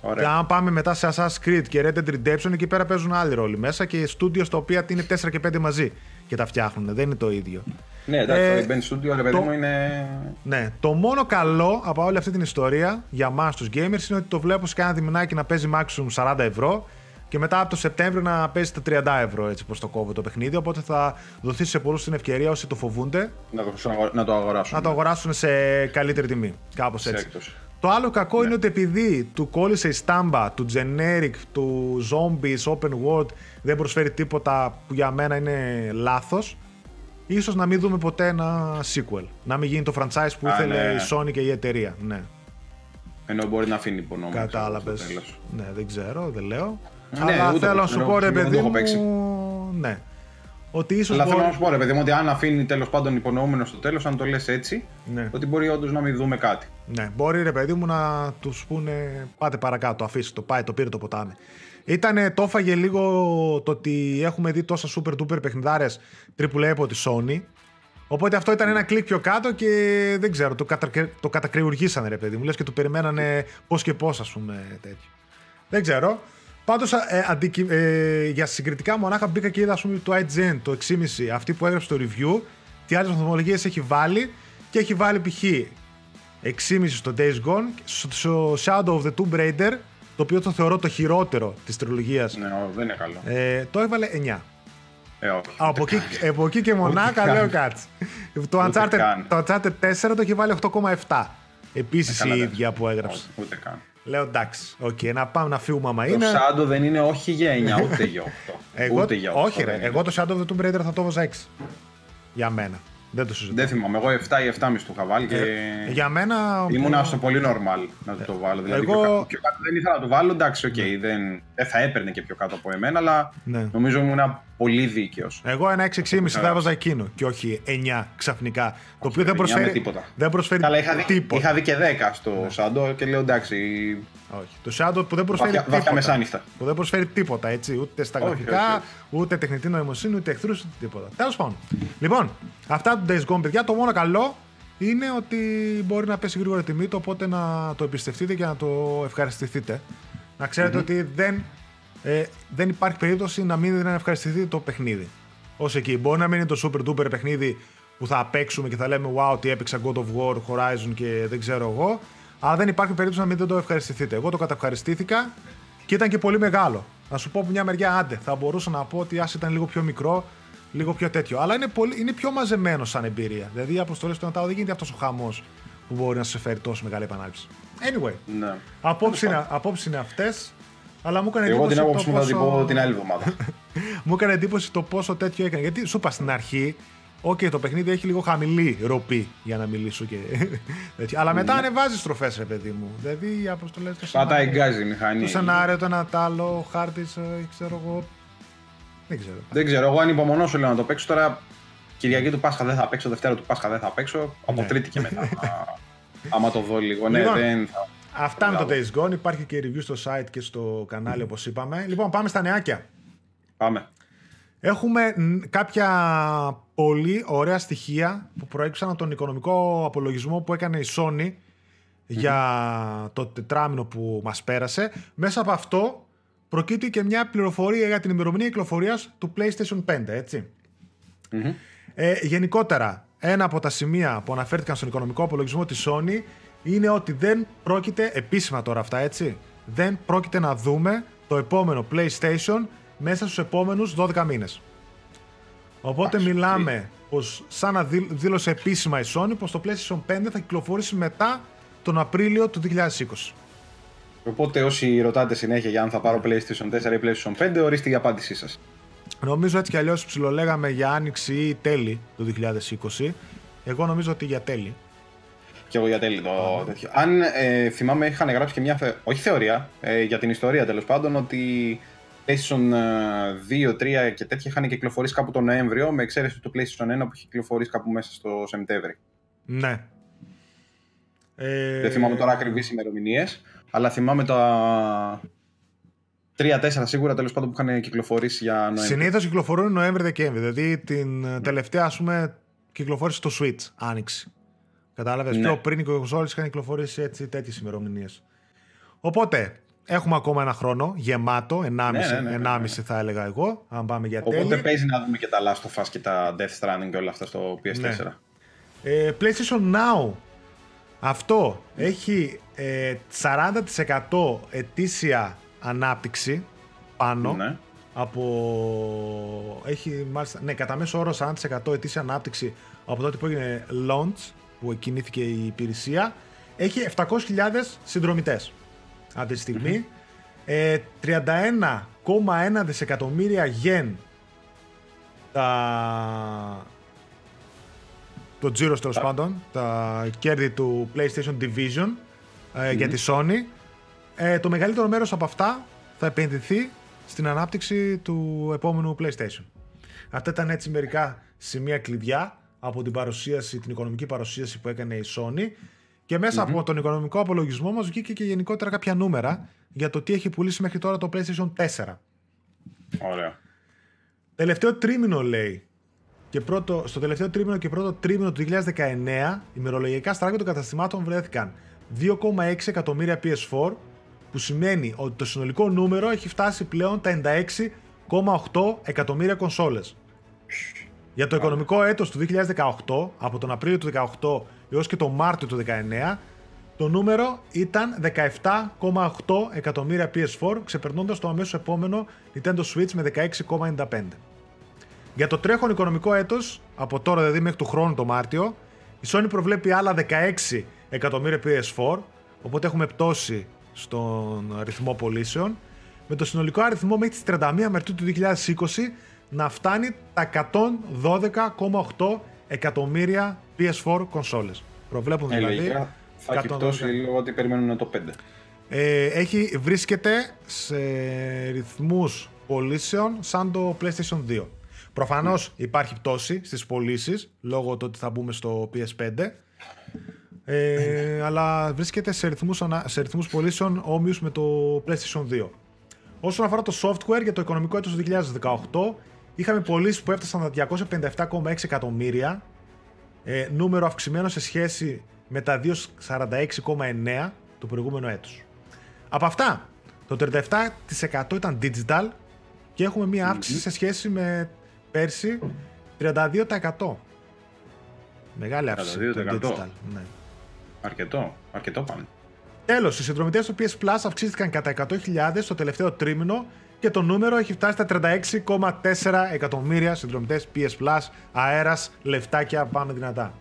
οχτάρι. Και Ωραία. αν πάμε μετά σε Assassin's Creed και Red Dead Redemption, εκεί πέρα παίζουν άλλοι ρόλοι μέσα και στούντιο στα οποία είναι 4 και 5 μαζί και τα φτιάχνουν. Δεν είναι το ίδιο. Ναι, εντάξει, Ε, το Ben Studio, ρε παιδί το- μου, είναι... Ναι, το μόνο καλό από όλη αυτή την ιστορία για εμά τους gamers είναι ότι το βλέπω σε κάνα διμηνάκι να παίζει maximum 40 ευρώ και μετά από το Σεπτέμβριο να παίζει τα 30 ευρώ έτσι πως το κόβω το παιχνίδι. Οπότε θα δοθεί σε πολλούς την ευκαιρία όσοι το φοβούνται Να το, να το αγοράσουν. να το αγοράσουν σε καλύτερη τιμή. Κάπως Σε έτσι. έκπτωση. Το άλλο κακό Ναι. είναι ότι επειδή του κόλλησε η στάμπα του generic, του zombies, open world, δεν προσφέρει τίποτα που για μένα είναι λάθος, ίσως να μην δούμε ποτέ ένα sequel. Να μην γίνει το franchise που Α, ήθελε ναι. η Sony και η εταιρεία. Ναι, Ενώ μπορεί να αφήνει υπονόμια. κατάλαβες. στο τέλος. Ναι, δεν ξέρω, δεν λέω. Ναι, Αλλά ούτε θέλω να εγώ, σου δεν πω ρε έχω- δεν το παιδί έχω παίξει. μου... Ναι. Ότι ίσως Αλλά θέλω μπορεί... να σου πω, ρε παιδί μου, ότι αν αφήνει τέλος πάντων υπονοούμενο στο τέλος, αν το λες έτσι, Ναι. ότι μπορεί όντως να μην δούμε κάτι. Ναι, μπορεί ρε παιδί μου να τους πούνε πάτε παρακάτω, αφήστε το, πάει, το πήρε το ποτάμι. Ήτανε, το έφαγε λίγο το ότι έχουμε δει τόσα super duper παιχνιδάρες AAA από τη Sony. Οπότε αυτό ήταν ένα κλικ πιο κάτω και δεν ξέρω, το, κατακρι... το κατακριουργήσανε ρε παιδί μου. Λες και το περιμένανε πώς και πώς ας πούμε τέτοιο. Δεν ξέρω. Πάντως ε, αντικει... ε, για συγκριτικά μονάχα μπήκα και είδα ας πούμε το IGN το 6,5 αυτή που έγραψε το review τι άλλες βαθμολογίες έχει βάλει και έχει βάλει π.χ. 6,5 στο Days Gone, στο Shadow of the Tomb Raider, το οποίο το θεωρώ το χειρότερο της τριλογίας, Ναι, ό, δεν είναι καλό. ε, το έβαλε 9. Ε, όχι. Από εκεί, από εκεί και μονάχα καν. λέω κάτσε. Το Ούτε Uncharted, καν. το Uncharted 4 το έχει βάλει 8,7. Επίσης Καλά, η δεν- ίδια που έγραψε. όχι, Ούτε καν. Λέω εντάξει, οκ, να πάμε να φύγουμε άμα Το είναι. Shadow δεν είναι όχι για 9, ούτε για 8. Εγώ, ούτε για 8. όχι ρε, δεν είναι. εγώ το Shadow of the Tomb Raider θα το έβαζα 6. Για μένα. Δεν το συζητώ. Δεν θυμάμαι, εγώ 7 ή 7,5 του είχα βάλει και. Ε, για μένα... Ήμουνα στο πολύ normal να το, το βάλω. Δηλαδή εγώ- πιο, κάτω, πιο κάτω δεν ήθελα να το βάλω. Εντάξει, οκ, δεν, δεν θα έπαιρνε και πιο κάτω από εμένα, αλλά Ναι. νομίζω ήμουν πολύ δίκαιος. Εγώ ένα 6,5 θα έβαζα εκείνο και όχι 9 ξαφνικά. Το οποίο δεν εννιά με προσφέρει, τίποτα. δεν προσφέρει Καλά, είχα δει, τίποτα. είχα δει και 10 στο Shadow και λέω εντάξει. Όχι. Το Shadow που δεν προσφέρει Βάθια, βάθια τίποτα. μεσάνυχτα. Που δεν προσφέρει τίποτα έτσι. Ούτε στα Όχι, γραφικά, όχι, όχι. Ούτε τεχνητή νοημοσύνη, ούτε εχθρούς, ούτε τίποτα. Τέλος πάντων. Λοιπόν, αυτά του Days Gone, παιδιά. Το μόνο καλό είναι ότι μπορεί να πέσει γρήγορα τιμή του, οπότε να το εμπιστευτείτε και να το ευχαριστηθείτε. Να ξερετε ότι δεν, ε, δεν υπάρχει περίπτωση να μην να ευχαριστηθείτε το παιχνίδι. Ω εκεί. Μπορεί να μην είναι το super duper παιχνίδι που θα παίξουμε και θα λέμε Wow, ότι έπαιξα God of War, Horizon και δεν ξέρω εγώ. Αλλά δεν υπάρχει περίπτωση να μην δεν το ευχαριστηθείτε. Εγώ το καταευχαριστήθηκα και ήταν και πολύ μεγάλο. Να σου πω από μια μεριά, άντε, θα μπορούσα να πω ότι ας ήταν λίγο πιο μικρό, λίγο πιο τέτοιο. Αλλά είναι, πολύ, είναι πιο μαζεμένο σαν εμπειρία. Δηλαδή, οι αποστολές του Νατάου δεν γίνεται αυτός ο χαμός που μπορεί να σε φέρει τόσο μεγάλη επανάληψη. Anyway, Ναι. απόψεις είναι, απόψεις είναι αυτές. Αλλά μου έκανε Εγώ εντύπωση την το άποψη μου θα την πόσο- πω την άλλη εβδομάδα. [LAUGHS] μου έκανε εντύπωση το πόσο τέτοιο έκανε. Γιατί σου είπα στην αρχή, Οκ, το παιχνίδι έχει λίγο χαμηλή ροπή για να μιλήσω και [LAUGHS] τέτοιο. Αλλά μετά ανεβάζεις στροφές, ρε παιδί μου. Δηλαδή οι αποστολές του Πατάει γκάζι η μηχανή. Το σενάριο, το ένα τ' άλλο, ο χάρτης, ξέρω εγώ. Δεν ξέρω. Δεν ξέρω, εγώ ανυπομονώ σου λέω να το παίξω τώρα. Κυριακή του Πάσχα δεν θα παίξω, Δευτέρα του Πάσχα δεν θα παίξω. Από Ναι. Τρίτη και μετά. [LAUGHS] Α, Άμα το δω λίγο. Ναι, Λοιπόν, δεν θα. Αυτά με το Μπράβο. Days Gone. Υπάρχει και review στο site και στο κανάλι όπως είπαμε. Λοιπόν, πάμε στα νεάκια. Πάμε. Έχουμε μ, κάποια πολύ ωραία στοιχεία που προέκυψαν από τον οικονομικό απολογισμό που έκανε η Sony για το τετράμινο που μας πέρασε. Μέσα από αυτό προκύπτει και μια πληροφορία για την ημερομηνία κυκλοφορίας του PlayStation 5, ετσι Μμμ. Ε, γενικότερα, ένα από τα σημεία που αναφέρθηκαν στον οικονομικό απολογισμό της Sony είναι ότι δεν πρόκειται, επίσημα τώρα αυτά έτσι, δεν πρόκειται να δούμε το επόμενο PlayStation μέσα στους επόμενους 12 μήνες. Οπότε Εντάξει, μιλάμε πως σαν να δήλ- δήλωσε επίσημα η Sony πως το PlayStation 5 θα κυκλοφορήσει μετά τον Απρίλιο του 2020. Οπότε όσοι ρωτάτε συνέχεια για αν θα πάρω PlayStation 4 ή PlayStation 5, ορίστε η απάντησή σας. Νομίζω έτσι κι αλλιώς ψιλολέγαμε για άνοιξη ή τέλη του 2020. Εγώ νομίζω ότι για τέλη. Και εγώ για τέλει το τέτοιο. Αν ε, θυμάμαι, είχαν γράψει και μια. θε- Όχι θεωρία, ε, για την ιστορία τέλος πάντων, ότι PlayStation ε, 2, 3 και τέτοια είχαν κυκλοφορήσει κάπου τον Νοέμβριο, με εξαίρεση του PlayStation 1 που είχε κυκλοφορήσει κάπου μέσα στο Σεπτέμβρη. Ναι. Ε, Δεν θυμάμαι τώρα ακριβείς ημερομηνίες, αλλά θυμάμαι τα 3-4 σίγουρα τέλος πάντων που είχαν κυκλοφορήσει για Νοέμβριο. Συνήθως κυκλοφορούν Νοέμβρη-Δεκέμβρη. Δηλαδή την ε, τελευταία, ας πούμε, κυκλοφόρησε το Switch, άνοιξη. Κατάλαβες; Ναι. Πιο πριν οι κονσόλες είχαν κυκλοφορήσει έτσι τέτοιες ημερομηνίες. Οπότε, Έχουμε ακόμα ένα χρόνο γεμάτο, 1,5, Ναι, ναι, ναι, ναι, ναι. θα έλεγα εγώ, αν πάμε για Οπότε τέλη. παίζει να δούμε και τα Last of Us και τα Death Stranding και όλα αυτά στο PS4. Ναι. Ε, PlayStation Now. Αυτό έχει ε, 40% ετήσια ανάπτυξη πάνω Ναι. από... Έχει μάλιστα, ναι, κατά μέσο όρο 40% ετήσια ανάπτυξη από τότε που έγινε launch, που κινήθηκε η υπηρεσία. Έχει 700.000 συνδρομητές αυτή τη στιγμη Ε, 31,1 δισεκατομμύρια γεν τα... το τζίρο τέλος Τα- πάντων, τα κέρδη του PlayStation Division ε, για τη Sony. Ε, το μεγαλύτερο μέρος από αυτά θα επενδυθεί στην ανάπτυξη του επόμενου PlayStation. Αυτά ήταν έτσι μερικά σημεία κλειδιά από την παρουσίαση, την οικονομική παρουσίαση που έκανε η Sony και μεσα από τον οικονομικό απολογισμό μας βγήκε και γενικότερα κάποια νούμερα για το τι έχει πουλήσει μέχρι τώρα το PlayStation 4. Ωραία. Τελευταίο τρίμηνο λέει. Και πρώτο, στο τελευταίο τρίμηνο και πρώτο τρίμηνο του 2019, ημερολογικά στράγγια των καταστημάτων βρέθηκαν 2,6 εκατομμύρια PS4, που σημαίνει ότι το συνολικό νούμερο έχει φτάσει πλέον τα 96,8 εκατομμύρια κονσόλες. Για το οικονομικό έτος του 2018, από τον Απρίλιο του 2018 έως και τον Μάρτιο του 2019, το νούμερο ήταν 17,8 εκατομμύρια PS4, ξεπερνώντας το αμέσως επόμενο Nintendo Switch με 16,95. Για το τρέχον οικονομικό έτος, από τώρα δηλαδή μέχρι του χρόνου το Μάρτιο, η Sony προβλέπει άλλα 16 εκατομμύρια PS4, οπότε έχουμε πτώση στον αριθμό πωλήσεων, με το συνολικό αριθμό μέχρι τις 31 Μαρτίου του 2020 να φτάνει τα 112,8 εκατομμύρια PS4 κονσόλες. Προβλέπουν Ε, δηλαδή... λογικά θα έχει 112. πτώσει λόγω ότι περιμένουν το 5. Ε, έχει, βρίσκεται σε ρυθμούς πωλήσεων σαν το PlayStation 2. Προφανώς υπάρχει πτώση στις πωλήσεις λόγω του ότι θα μπούμε στο PS5. Ε, αλλά βρίσκεται σε ρυθμούς, ανα- σε ρυθμούς πωλήσεων όμοιους με το PlayStation 2. Όσον αφορά το software για το οικονομικό έτος του 2018, είχαμε πωλήσει που έφτασαν τα 257,6 εκατομμύρια, ε, νούμερο αυξημένο σε σχέση με τα 246,9 του προηγούμενου έτους. Από αυτά, το 37% ήταν digital και έχουμε μία αύξηση σε σχέση με πέρσι 32%. Μεγάλη αύξηση. το 32%. digital, ναι. Αρκετό. Αρκετό πάνε. Τέλος, οι συνδρομητές του PS Plus αυξήθηκαν κατά 100.000 το τελευταίο τρίμηνο και το νούμερο έχει φτάσει στα 36,4 εκατομμύρια συνδρομητές PS Plus, αέρας, λεφτάκια, πάμε δυνατά.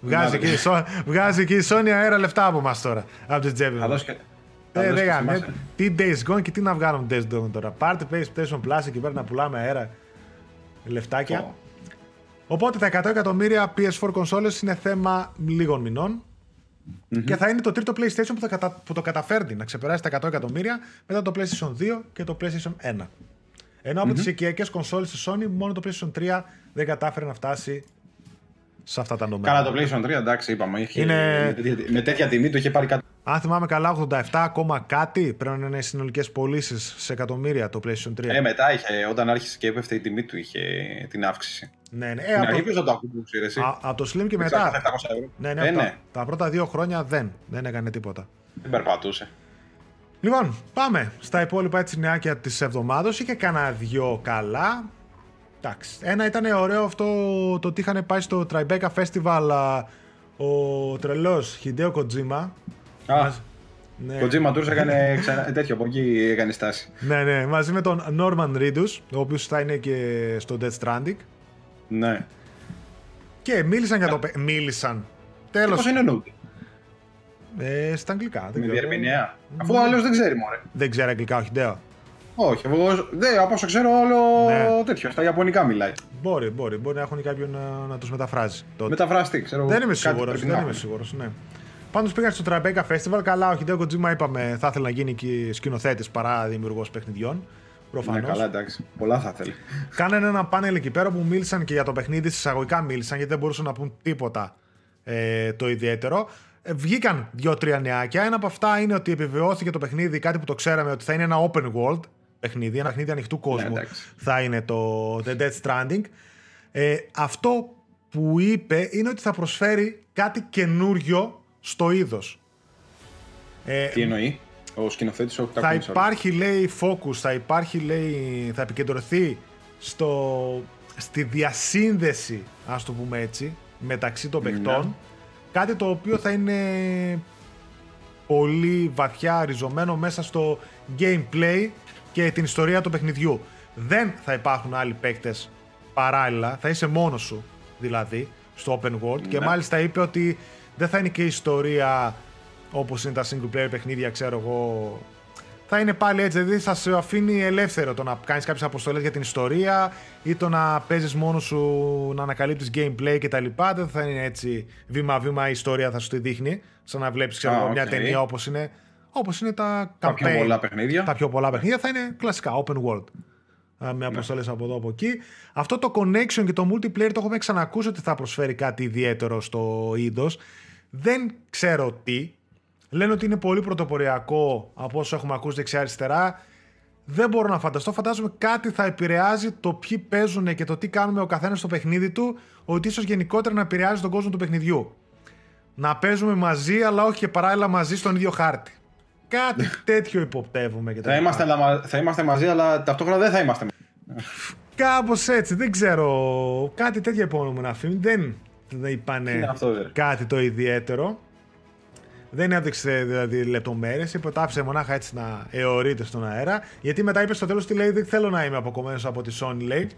Βγάζει, Να, και η Sony, βγάζει και η Sony αέρα λεφτά από μας τώρα, από τις τσέπες Θα μας. δώσει και. θα Ε, δώσει ρε και γαμέ, θυμάσαι. τι Days Gone και τι να βγάλουμε Days Gone τώρα. Πάρτε PlayStation Plus εκεί πέρα να πουλάμε αέρα λεφτάκια. Πω. Οπότε τα 100 εκατομμύρια PS4 κονσόλες είναι θέμα λίγων μηνών. Και θα είναι το τρίτο PlayStation που, θα κατα... που το καταφέρνει να ξεπεράσει τα 100 εκατομμύρια μετά το PlayStation 2 και το PlayStation 1. Ενώ από τις οικιακές κονσόλες της Sony μόνο το PlayStation 3 δεν κατάφερε να φτάσει σε αυτά τα νούμερα. Καλά, το PlayStation 3 εντάξει, είπαμε. Είχε, Είναι- με, τέτοια, με τέτοια τιμή το είχε πάρει κάτι. Αν θυμάμαι καλά, 87 ακόμα κάτι πρέπει να είναι οι συνολικές πωλήσεις σε εκατομμύρια το PlayStation 3. Ε, μετά είχε, όταν άρχισε και έπεφτε η τιμή του, είχε την αύξηση. Ναι, ναι. Ε, Στην από, αρχή ποιος θα το ακούσει, ρε, εσύ. α- από το Slim και Μετά. μετά. 700 ευρώ. Ναι, ναι, Ε, από τα- ναι, τα πρώτα δύο χρόνια δεν, δεν έκανε τίποτα. δεν περπατούσε. Λοιπόν, πάμε στα υπόλοιπα έτσι νεάκια της εβδομάδα. Είχε κανένα δυο καλά. Εντάξει. Ένα ήταν ωραίο αυτό το ότι είχαν πάει στο Tribeca Festival α, ο τρελός Hideo Kojima. Α, Μαζί- ναι, Kojima Tours έκανε ξανά, τέτοιο, από εκεί έκανε στάση. ναι, ναι, μαζί με τον Norman Reedus, ο οποίος θα είναι και στο Death Stranding. Ναι. Και μίλησαν για το. παι- Μίλησαν. Τέλος. Πώς είναι εννοούνται. Ε, στα αγγλικά. Δεν, Με ξέρω. διερμηνέα. Αφού ο άλλος δεν ξέρει, μωρέ. δεν ξέρω αγγλικά ο Hideo. Όχι, εγώ δεν, από όσο ξέρω, όλο Ναι. τέτοιο. Στα Ιαπωνικά μιλάει. Μπορεί, μπορεί, μπορεί να έχουν κάποιον να, να τους μεταφράζει. τότε. Μεταφραστή, ξέρω εγώ. Δεν είμαι κάτι σίγουρος. πρέπει Δεν να είμαι έχουν. σίγουρος, ναι. Πάντως πήγαν στο Tribeca Festival. Καλά, ο Hideo Kojima είπαμε θα ήθελε να γίνει και σκηνοθέτης παρά δημιουργός παιχνιδιών. Ναι, Προφανώ. καλά, εντάξει. Πολλά θα θέλει. Κάνανε ένα πάνελ εκεί πέρα που μίλησαν και για το παιχνίδι. Συσσαγωγικά μίλησαν γιατί δεν μπορούσαν να πούν τίποτα ε, το ιδιαίτερο. Ε, βγήκαν δύο-τρία νεάκια. Ένα από αυτά είναι ότι επιβεβαιώθηκε το παιχνίδι, κάτι που το ξέραμε, ότι θα είναι ένα open world παιχνίδι, ένα παιχνίδι ανοιχτού κόσμου. εντάξει. θα είναι το The Dead Stranding. Ε, αυτό που είπε είναι ότι θα προσφέρει κάτι καινούριο στο είδος. Ε, Τι εννοεί; Ο σκηνοθέτης ο Θα υπάρχει λέει focus, θα υπάρχει λέει, θα επικεντρωθεί στο, στη διασύνδεση, ας το πούμε έτσι, μεταξύ των Ναι. παιχτών. Κάτι το οποίο θα είναι πολύ βαθιά ριζωμένο μέσα στο gameplay και την ιστορία του παιχνιδιού. Δεν θα υπάρχουν άλλοι παίκτες παράλληλα, θα είσαι μόνος σου δηλαδή στο open world και Ναι. μάλιστα είπε ότι δεν θα είναι και η ιστορία όπως είναι τα single player παιχνίδια ξέρω εγώ θα είναι πάλι έτσι, δηλαδή θα σε αφήνει ελεύθερο το να κάνεις κάποιες αποστολές για την ιστορία ή το να παίζεις μόνος σου, να ανακαλύπτεις gameplay κτλ. Δεν θα είναι έτσι βήμα-βήμα η ιστορία θα σου τη δείχνει, σαν να βλέπεις ξέρω, Α, εγώ, μια οκ. ταινία όπως είναι, όπως είναι τα Τα πιο campaign. πολλά παιχνίδια. Τα πιο πολλά παιχνίδια θα είναι κλασικά open world. Α, Με αποστολές από εδώ από εκεί. Αυτό το connection και το multiplayer το έχουμε ξανακούσει ότι θα προσφέρει κάτι ιδιαίτερο στο είδος. Δεν ξέρω τι. Λένε ότι είναι πολύ πρωτοποριακό από όσο έχουμε ακούσει δεξιά-αριστερά. Δεν μπορώ να φανταστώ. Φαντάζομαι κάτι θα επηρεάζει το ποιοι παίζουν και το τι κάνουμε ο καθένας στο παιχνίδι του, ότι ίσως γενικότερα να επηρεάζει τον κόσμο του παιχνιδιού. Να παίζουμε μαζί, αλλά όχι και παράλληλα μαζί στον ίδιο χάρτη. Κάτι τέτοιο υποπτεύουμε. Και Θα είμαστε, αλλά- θα είμαστε μαζί, αλλά ταυτόχρονα δεν θα είμαστε μαζί. Κάπως έτσι, δεν ξέρω. Κάτι τέτοιο επόμενο να φύγει. Δεν, δεν είπανε είναι αυτό, δε; κάτι το ιδιαίτερο. Δεν έδειξε δηλαδή λεπτομέρειες. Είπε ότι άφησε μονάχα έτσι να αιωρείται στον αέρα. Γιατί μετά είπε στο τέλος τι λέει: Δεν θέλω να είμαι αποκομμένος από τη Sony, λέει.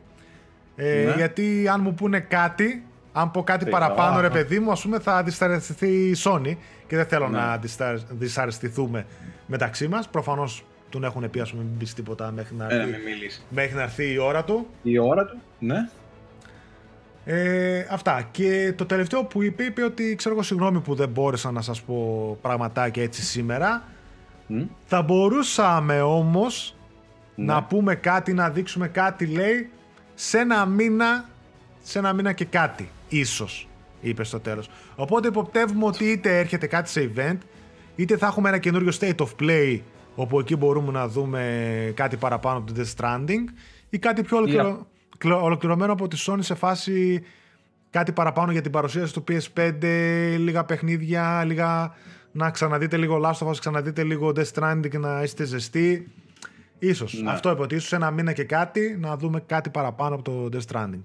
Ε, Ναι. Γιατί αν μου πούνε κάτι, αν πω κάτι Τι, παραπάνω, α, ρε α. παιδί μου, ας πούμε, θα δυσαρεστηθεί η Sony και δεν θέλω Ναι. να δυστα- δυσαρεστηθούμε μεταξύ μας. Προφανώς τον έχουν πει, ας πούμε, μην πεις τίποτα μέχρι να, Ε, να έρθει, μην μιλήσει. μέχρι να έρθει η ώρα του. Η ώρα του, ναι. Ε, αυτά. Και το τελευταίο που είπε, είπε ότι ξέρω εγώ συγγνώμη που δεν μπόρεσα να σας πω πραγματάκια έτσι σήμερα. Μμ. Θα μπορούσαμε όμως Ναι. να πούμε κάτι, να δείξουμε κάτι, λέει, σε ένα μήνα, σε ένα μήνα και κάτι, ίσως, είπε στο τέλος. Οπότε υποπτεύουμε ότι είτε έρχεται κάτι σε event, είτε θα έχουμε ένα καινούριο state of play, όπου εκεί μπορούμε να δούμε κάτι παραπάνω από το Death Stranding, ή κάτι πιο ολοκληρω... κλο- ολοκληρωμένο από τη Sony σε φάση κάτι παραπάνω για την παρουσίαση του PS5, λίγα παιχνίδια, λίγα να ξαναδείτε λίγο Last of Us, ξαναδείτε λίγο Death Stranding και να είστε ζεστοί. Ίσως. Ναι. Αυτό είπε ότι ίσως ένα μήνα και κάτι να δούμε κάτι παραπάνω από το Death Stranding.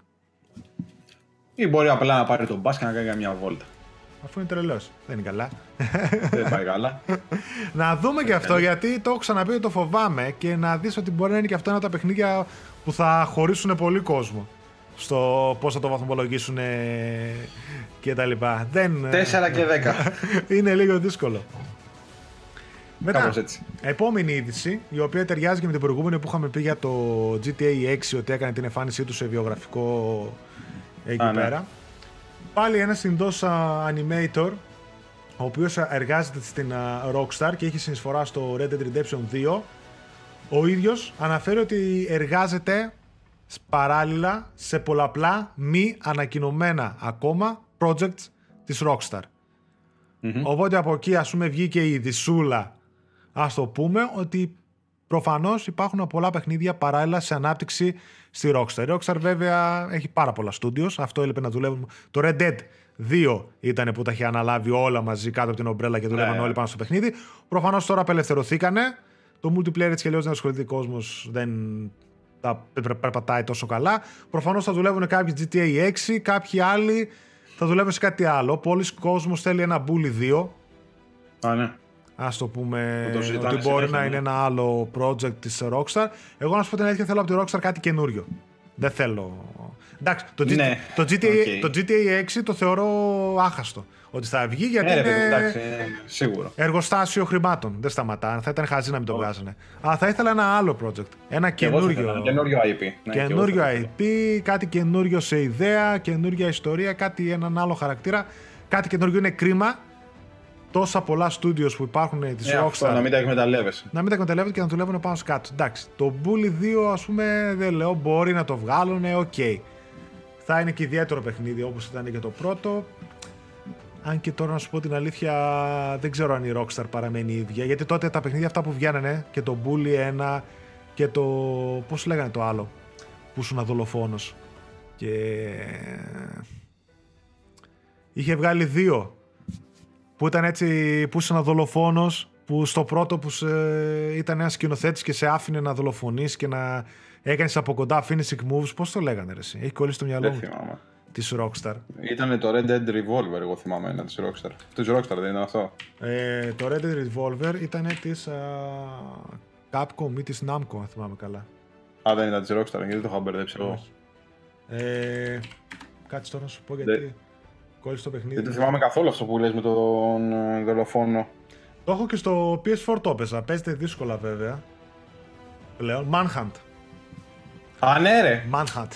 Ή μπορεί απλά να πάρει τον μπας και να κάνει μια βόλτα. Αφού είναι τρελός. Δεν είναι καλά. δεν πάει καλά. να δούμε και αυτό γιατί το έχω ξαναπεί ότι το φοβάμαι και να δεις ότι μπορεί να είναι και αυτό ένα από τα παιχνίδια που θα χωρίσουν πολύ κόσμο στο πώς θα το βαθμολογήσουν και τα λοιπά. Δεν... 4 και 10. [LAUGHS] είναι λίγο δύσκολο. Μετά, Κάπως έτσι. επόμενη είδηση, η οποία ταιριάζει και με την προηγούμενη που είχαμε πει για το GTA 6 ότι έκανε την εμφάνισή του σε βιογραφικό εκεί Α, ναι. πέρα. Πάλι ένας Ινδός α, animator, ο οποίος α, εργάζεται στην α, Rockstar και έχει συνεισφορά στο Red Dead Redemption 2. Ο ίδιος αναφέρει ότι εργάζεται σ- παράλληλα σε πολλαπλά μη ανακοινωμένα ακόμα projects της Rockstar. Μμμ. Οπότε από εκεί ας πούμε βγήκε η δισούλα ας το πούμε ότι προφανώς υπάρχουν πολλά παιχνίδια παράλληλα σε ανάπτυξη στη Rockstar. Η Rockstar βέβαια έχει πάρα πολλά studios, αυτό έλειπε να δουλεύουν. Το Red Dead 2 ήταν που τα είχε αναλάβει όλα μαζί κάτω από την ομπρέλα και δουλεύαν Ναι. όλοι πάνω στο παιχνίδι. Προφανώς τώρα απελευθερωθήκανε. Το multiplayer έτσι και αλλιώς δεν ασχολείται ο κόσμος, δεν τα περ- περπατάει τόσο καλά. Προφανώς θα δουλεύουν κάποιοι GTA 6, κάποιοι άλλοι θα δουλεύουν σε κάτι άλλο. Πολλοί κόσμος θέλει ένα Bully 2, Α, ναι. ας το πούμε Που το συζητάνε ότι μπορεί συνέχεια, να ναι. είναι ένα άλλο project της Rockstar. Εγώ να σου πω την αλήθεια θέλω από τη Rockstar κάτι καινούριο. Δεν θέλω... Εντάξει, το, G- Ναι, το, GTA, οκ. το GTA 6 το θεωρώ άχαστο. Ότι θα βγει γιατί Ε, ρε, είναι παιδί, εντάξει, ε, σίγουρο. εργοστάσιο χρημάτων. Δεν σταματά. Θα ήταν χαζί να μην το Όχι. βγάζανε. Αλλά θα ήθελα ένα άλλο project. Ένα Και εγώ θα ήθελα καινούριο. ένα Καινούριο IP. Ναι, και εγώ Καινούριο θα ήθελα. IP, κάτι καινούριο σε ιδέα, καινούρια ιστορία, κάτι έναν άλλο χαρακτήρα. Κάτι καινούριο είναι κρίμα. Τόσα πολλά studios που υπάρχουν της Ε, αυτό, Rockstar να μην τα εκμεταλλεύεσαι. να μην τα εκμεταλλεύονται και να δουλεύουν πάνω σε κάτω. Εντάξει, το Bully 2 ας πούμε δεν λέω μπορεί να το βγάλουν, οκ. Θα είναι και ιδιαίτερο παιχνίδι όπως ήταν και το πρώτο. Αν και τώρα να σου πω την αλήθεια δεν ξέρω αν η Rockstar παραμένει η ίδια. Γιατί τότε τα παιχνίδια αυτά που βγαίνανε και το Bully 1 και το... πώς λέγανε το άλλο που ήσουν δολοφόνος. Και... Είχε βγάλει δύο που ήταν έτσι που ήσουν δολοφόνος που στο πρώτο που σε, ήταν ένας σκηνοθέτης και σε άφηνε να δολοφονείς και να έκανες από κοντά finishing moves. Πώς το λέγανε, ρε, εσύ; Έχει κολλήσει το μυαλό Δεν μου θυμάμαι. Της Rockstar. Ήταν το Red Dead Revolver, εγώ θυμάμαι ένα της Rockstar. Της Rockstar δεν ήταν αυτό; Ε, το Red Dead Revolver ήταν της Capcom ή της Namco, αν θυμάμαι καλά. Α, δεν ήταν της Rockstar, γιατί το είχα μπερδέψει εγώ. Ε, κάτσε τώρα να σου πω γιατί. Δεν- Κόλλησε το παιχνίδι. Δεν το θυμάμαι καθόλου αυτό που λες με τον ε, δολοφόνο. Το έχω και στο PS4 το έπαιζα. Παίζεται δύσκολα βέβαια. Πλέον. Manhunt. Α, ναι, ρε. Manhunt.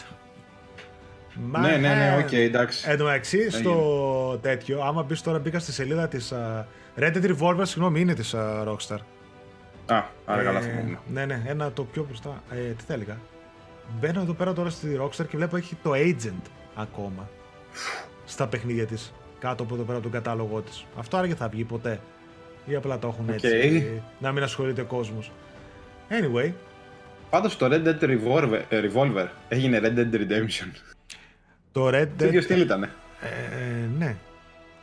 Ναι, ναι, ναι, Manhunt. οκ, εντάξει. Εν τω μεταξύ, στο τέτοιο, άμα μπεις τώρα, μπήκα στη σελίδα της Red Dead Revolver, συγγνώμη, είναι της Rockstar. Α, άρα καλά Ε, θυμόμουν. Ναι, ναι, ένα το πιο μπροστά. Ε, τι θα έλεγα. Μπαίνω εδώ πέρα τώρα στη Rockstar και βλέπω έχει το Agent ακόμα στα παιχνίδια της. Κάτω από εδώ πέρα τον κατάλογό της. Αυτό άραγε θα βγει ποτέ. Ή απλά το έχουν έτσι. Να μην ασχολείται ο κόσμος. Anyway, Πάντως το Red Dead Revolver, ε, Revolver έγινε Red Dead Redemption. Το Red Το Dead. ίδιο στυλ ήτανε; Ε, ναι.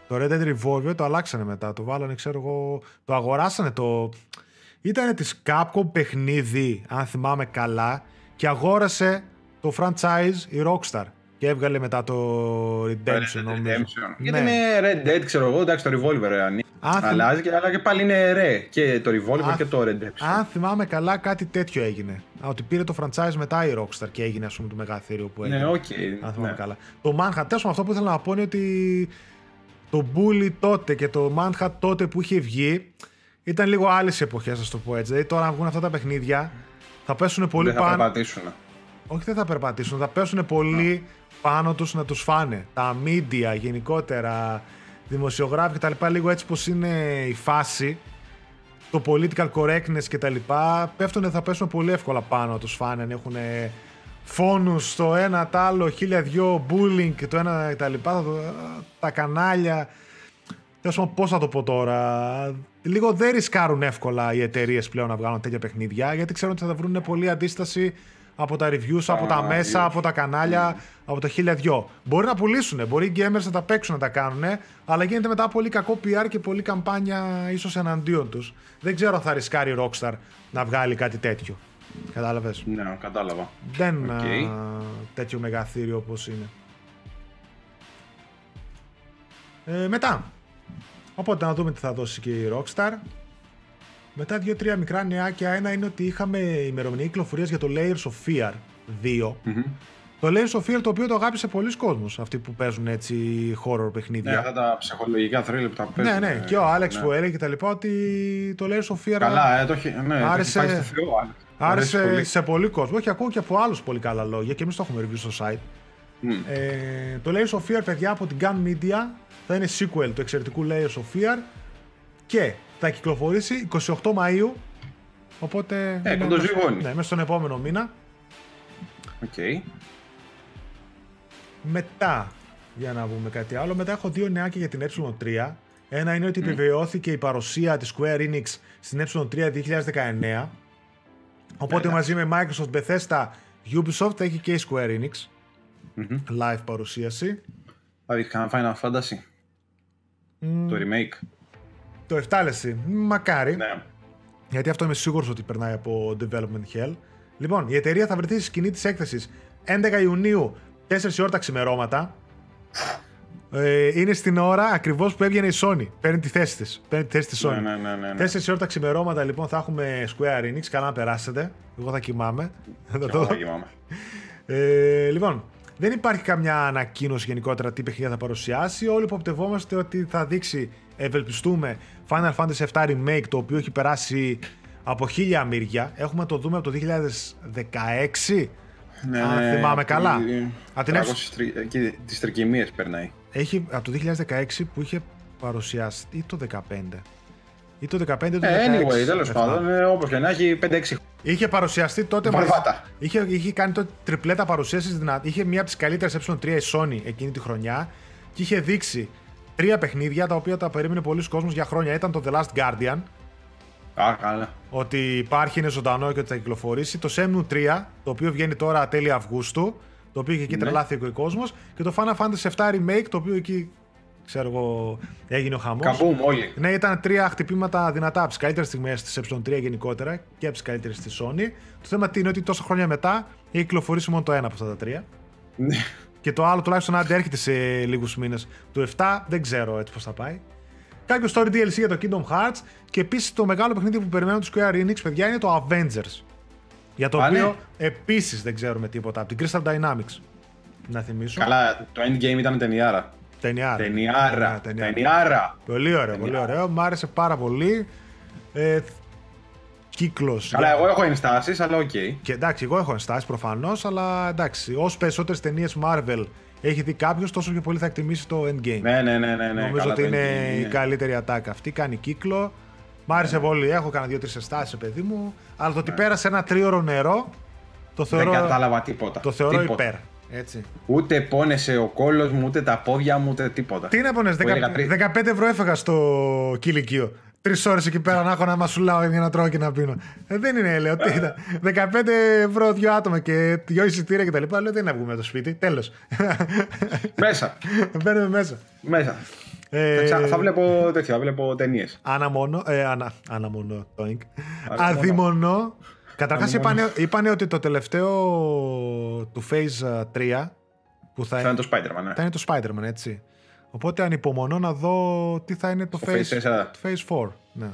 Το Red Dead Revolver το αλλάξανε μετά. Το βάλανε, ξέρω εγώ. Το αγοράσανε. Το. Ήταν της Capcom παιχνίδι, αν θυμάμαι καλά, και αγόρασε το franchise η Rockstar. Και έβγαλε μετά το Redemption, νομίζω. Redemption. Ναι. Γιατί είναι Red Dead, ξέρω εγώ, εντάξει το Revolver ε, αν Αν θυμ- αλλάζει, και- αλλά και πάλι είναι ρε. Και το Revolver Αν- και το Redemption. Αν θυμάμαι καλά, κάτι τέτοιο έγινε. Α, Ότι πήρε το franchise μετά η Rockstar και έγινε, ας πούμε, το μεγαθύριο που έγινε. Ναι, οκ. Αν θυμάμαι ναι. καλά. Το Manhunt, τέλος αυτό που ήθελα να πω είναι ότι το Bully τότε και το Manhunt τότε που είχε βγει ήταν λίγο άλλες εποχές, ας το πω έτσι. Δηλαδή τώρα, αν βγουν αυτά τα παιχνίδια, θα πέσουν πολύ Δεν θα πάνω. Περπατήσουν. Όχι, δεν θα περπατήσουν, θα πέσουν πολύ πάνω τους να τους φάνε. Τα media γενικότερα, δημοσιογράφοι κτλ. Λίγο έτσι πως είναι η φάση. Το political correctness κτλ. Πέφτουν, θα πέσουν πολύ εύκολα πάνω να τους φάνε. Αν έχουν φόνους το ένα, το άλλο, χίλια δυο, bullying και το ένα κτλ. Τα, τα κανάλια. Τέλος πάντων, πώς θα το πω τώρα. Λίγο δεν ρισκάρουν εύκολα οι εταιρείες πλέον να βγάλουν τέτοια παιχνίδια γιατί ξέρουν ότι θα βρουν πολύ αντίσταση από τα reviews, από τα μέσα, reviews. από τα κανάλια, από τα χίλια δυο. Μπορεί να πουλήσουν, μπορεί οι gamers να τα παίξουν να τα κάνουν, αλλά γίνεται μετά πολύ κακό PR και πολύ καμπάνια ίσως εναντίον τους. Δεν ξέρω αν θα ρισκάρει η Rockstar να βγάλει κάτι τέτοιο. Κατάλαβες; Ναι, κατάλαβα. Δεν Οκ. α, τέτοιο μεγαθύριο όπως είναι. Ε, μετά. Οπότε να δούμε τι θα δώσει και η Rockstar. Μετά δύο-τρία μικρά νεάκια. Ένα είναι ότι είχαμε ημερομηνία κυκλοφορίας για το Layers of Fear 2. Μμμ. Το Layers of Fear το οποίο το αγάπησε πολλοί κόσμος, αυτοί που παίζουν έτσι horror Ναι, παιχνίδια. αυτά τα ψυχολογικά θρύλ που τα Ναι, παίζουν. ναι, ε, και ο Άλεξ ναι. που έλεγε και τα λοιπά ότι το Layers of Fear Καλά, ε, το έχει, ναι, Άρεσε- το έχει πάει στο Θεό, Άλεξ. Αρέσει άρεσε πολύ. σε πολύ κόσμο. Όχι, ακούω και από άλλους πολύ καλά λόγια και εμείς το έχουμε review στο site. Μμ. Ε, το Layers of Fear, παιδιά, από την Gun Media θα είναι sequel του εξαιρετικού Layers of Fear και θα κυκλοφορήσει 28 Μαΐου. Οπότε. Ε, είναι κοντοζυγώνει. μέσα- Ναι, μέσα στον επόμενο μήνα. Οκ. Μετά, για να πούμε κάτι άλλο, μετά έχω δύο νεάκια για την E3. Ένα είναι ότι επιβεβαιώθηκε η παρουσία της Square Enix στην E3 2019. Οπότε Εντάξει. μαζί με Microsoft, Bethesda, Ubisoft θα έχει και η Square Enix Μμμ. live παρουσίαση. Θα δεις κανένα Final Fantasy, Μμ, το remake. Το 7 λες εσύ. Μακάρι. Ναι. Γιατί αυτό είμαι σίγουρος ότι περνάει από development hell. Λοιπόν, η εταιρεία θα βρεθεί στη σκηνή της έκθεσης 11 Ιουνίου, 4 η ώρα τα ξημερώματα. Ε, είναι στην ώρα ακριβώς που έβγαινε η Sony. Παίρνει τη θέση της. Παίρνει τη θέση της Sony. Ναι, ναι, ναι, ναι, ναι. 4 η ώρα τα ξημερώματα λοιπόν θα έχουμε Square Enix. Καλά να περάσετε. Εγώ θα κοιμάμαι. Θα Και το εγώ δω. θα κοιμάμαι. Ε, λοιπόν, δεν υπάρχει καμιά ανακοίνωση γενικότερα τι παιχνίδια θα παρουσιάσει. Όλοι υποπτευόμαστε ότι θα δείξει, ευελπιστούμε, Final Fantasy VII Remake, το οποίο έχει περάσει από χίλια μύρια. Έχουμε να το δούμε από το 2016. Ναι, Αν ναι, θυμάμαι από καλά. τη- Από την 300 τρι- εκεί τις τρικυμίες περνάει. Έχει από το 2016 που είχε παρουσιαστεί ή το 15. Ή το 15 ή το 16. Ε, anyway, τέλος δεν πάντων, θυμάμαι. ε, όπως και να έχει 5-6 Είχε παρουσιαστεί τότε Βαρβάτα. Είχε, είχε κάνει τότε τριπλέτα παρουσίασης. Δυνα... Είχε μία από τις καλύτερες ε3 η Sony εκείνη τη χρονιά και είχε δείξει τρία παιχνίδια τα οποία τα περίμενε πολλοί κόσμος για χρόνια. Ήταν το The Last Guardian, Α, καλά. ότι υπάρχει, είναι ζωντανό και ότι θα κυκλοφορήσει. Το Semnu 3, το οποίο βγαίνει τώρα τέλη Αυγούστου, το οποίο είχε εκεί Ναι. τρελάθηκε ο κόσμος. Και το Final Fantasy VII Remake, το οποίο εκεί Ξέρω εγώ, έγινε ο χαμός. Καμπούμ, όλοι. Ναι, ήταν τρία χτυπήματα δυνατά από τις καλύτερες στιγμές της ε3 γενικότερα και από τις καλύτερες της Sony. Το θέμα είναι ότι τόσα χρόνια μετά έχει κυκλοφορήσει μόνο το ένα από αυτά τα τρία. Ναι. Και το άλλο τουλάχιστον άντε έρχεται σε λίγους μήνες. Το 7 δεν ξέρω έτσι πώς θα πάει. Κάποιο story DLC για το Kingdom Hearts και επίσης το μεγάλο παιχνίδι που περιμένουν τους Square Enix, παιδιά, είναι το Avengers. Για το Α, οποίο ναι. επίσης δεν ξέρουμε τίποτα από την Crystal Dynamics. Να θυμίσω. Καλά, το endgame ήταν ταινιάρα. Ταινιάρα. Ταινιάρα. Ταινιάρα. Ταινιάρα. Πολύ ωραίο, πολύ ωραίο. Μ' άρεσε πάρα πολύ. Ε, Κύκλος. Καλά, εγώ έχω ενστάσεις, αλλά οκ. Και εντάξει, εγώ έχω ενστάσεις προφανώς, αλλά εντάξει, όσο περισσότερες ταινίες Marvel έχει δει κάποιος, τόσο πιο πολύ θα εκτιμήσει το Endgame. Ναι, ναι, ναι, ναι. ναι. Νομίζω καλά, ότι το είναι endgame, η ναι. καλύτερη ατάκα αυτή. Κάνει κύκλο. Μ' άρεσε πολύ. Έχω κανένα δύο-τρεις ενστάσεις, παιδί μου. Αλλά το ότι πέρασε ένα τρίωρο νερό. Το Ναι. Δεν θεωρώ, κατάλαβα τίποτα. το θεωρώ Τίποτα. υπέρ. Έτσι. Ούτε πόνεσε ο κόλος μου, ούτε τα πόδια μου, ούτε τίποτα. Τι να πονες, Που έλεγα τρι- 15 ευρώ έφεγα στο κηλικείο. Τρεις ώρες εκεί πέρα να έχω να μασουλάω για να τρώω και να πίνω. Ε, δεν είναι, λέω. Τι ήταν. 15 ευρώ δύο άτομα και δυο εισιτήρια κτλ. Λέω δεν είναι να βγούμε από το σπίτι. Τέλος. Μέσα. [LAUGHS] Μπαίνουμε μέσα. Μέσα. Ε, Θα, ξα- θα βλέπω τέτοια, θα βλέπω ταινίες. Αναμονώ. Ε, ανα, αναμονώ. Toink. Αναμονώ. Αδειμονώ. Καταρχάς Αναμονώ. είπανε, είπανε ότι το τελευταίο του Phase 3 που θα, Θα είναι το Spider-Man, ναι. θα είναι το Spider-Man, έτσι. Οπότε ανυπομονώ να δω τι θα είναι το, Το Phase 4. το Phase 4. Ναι.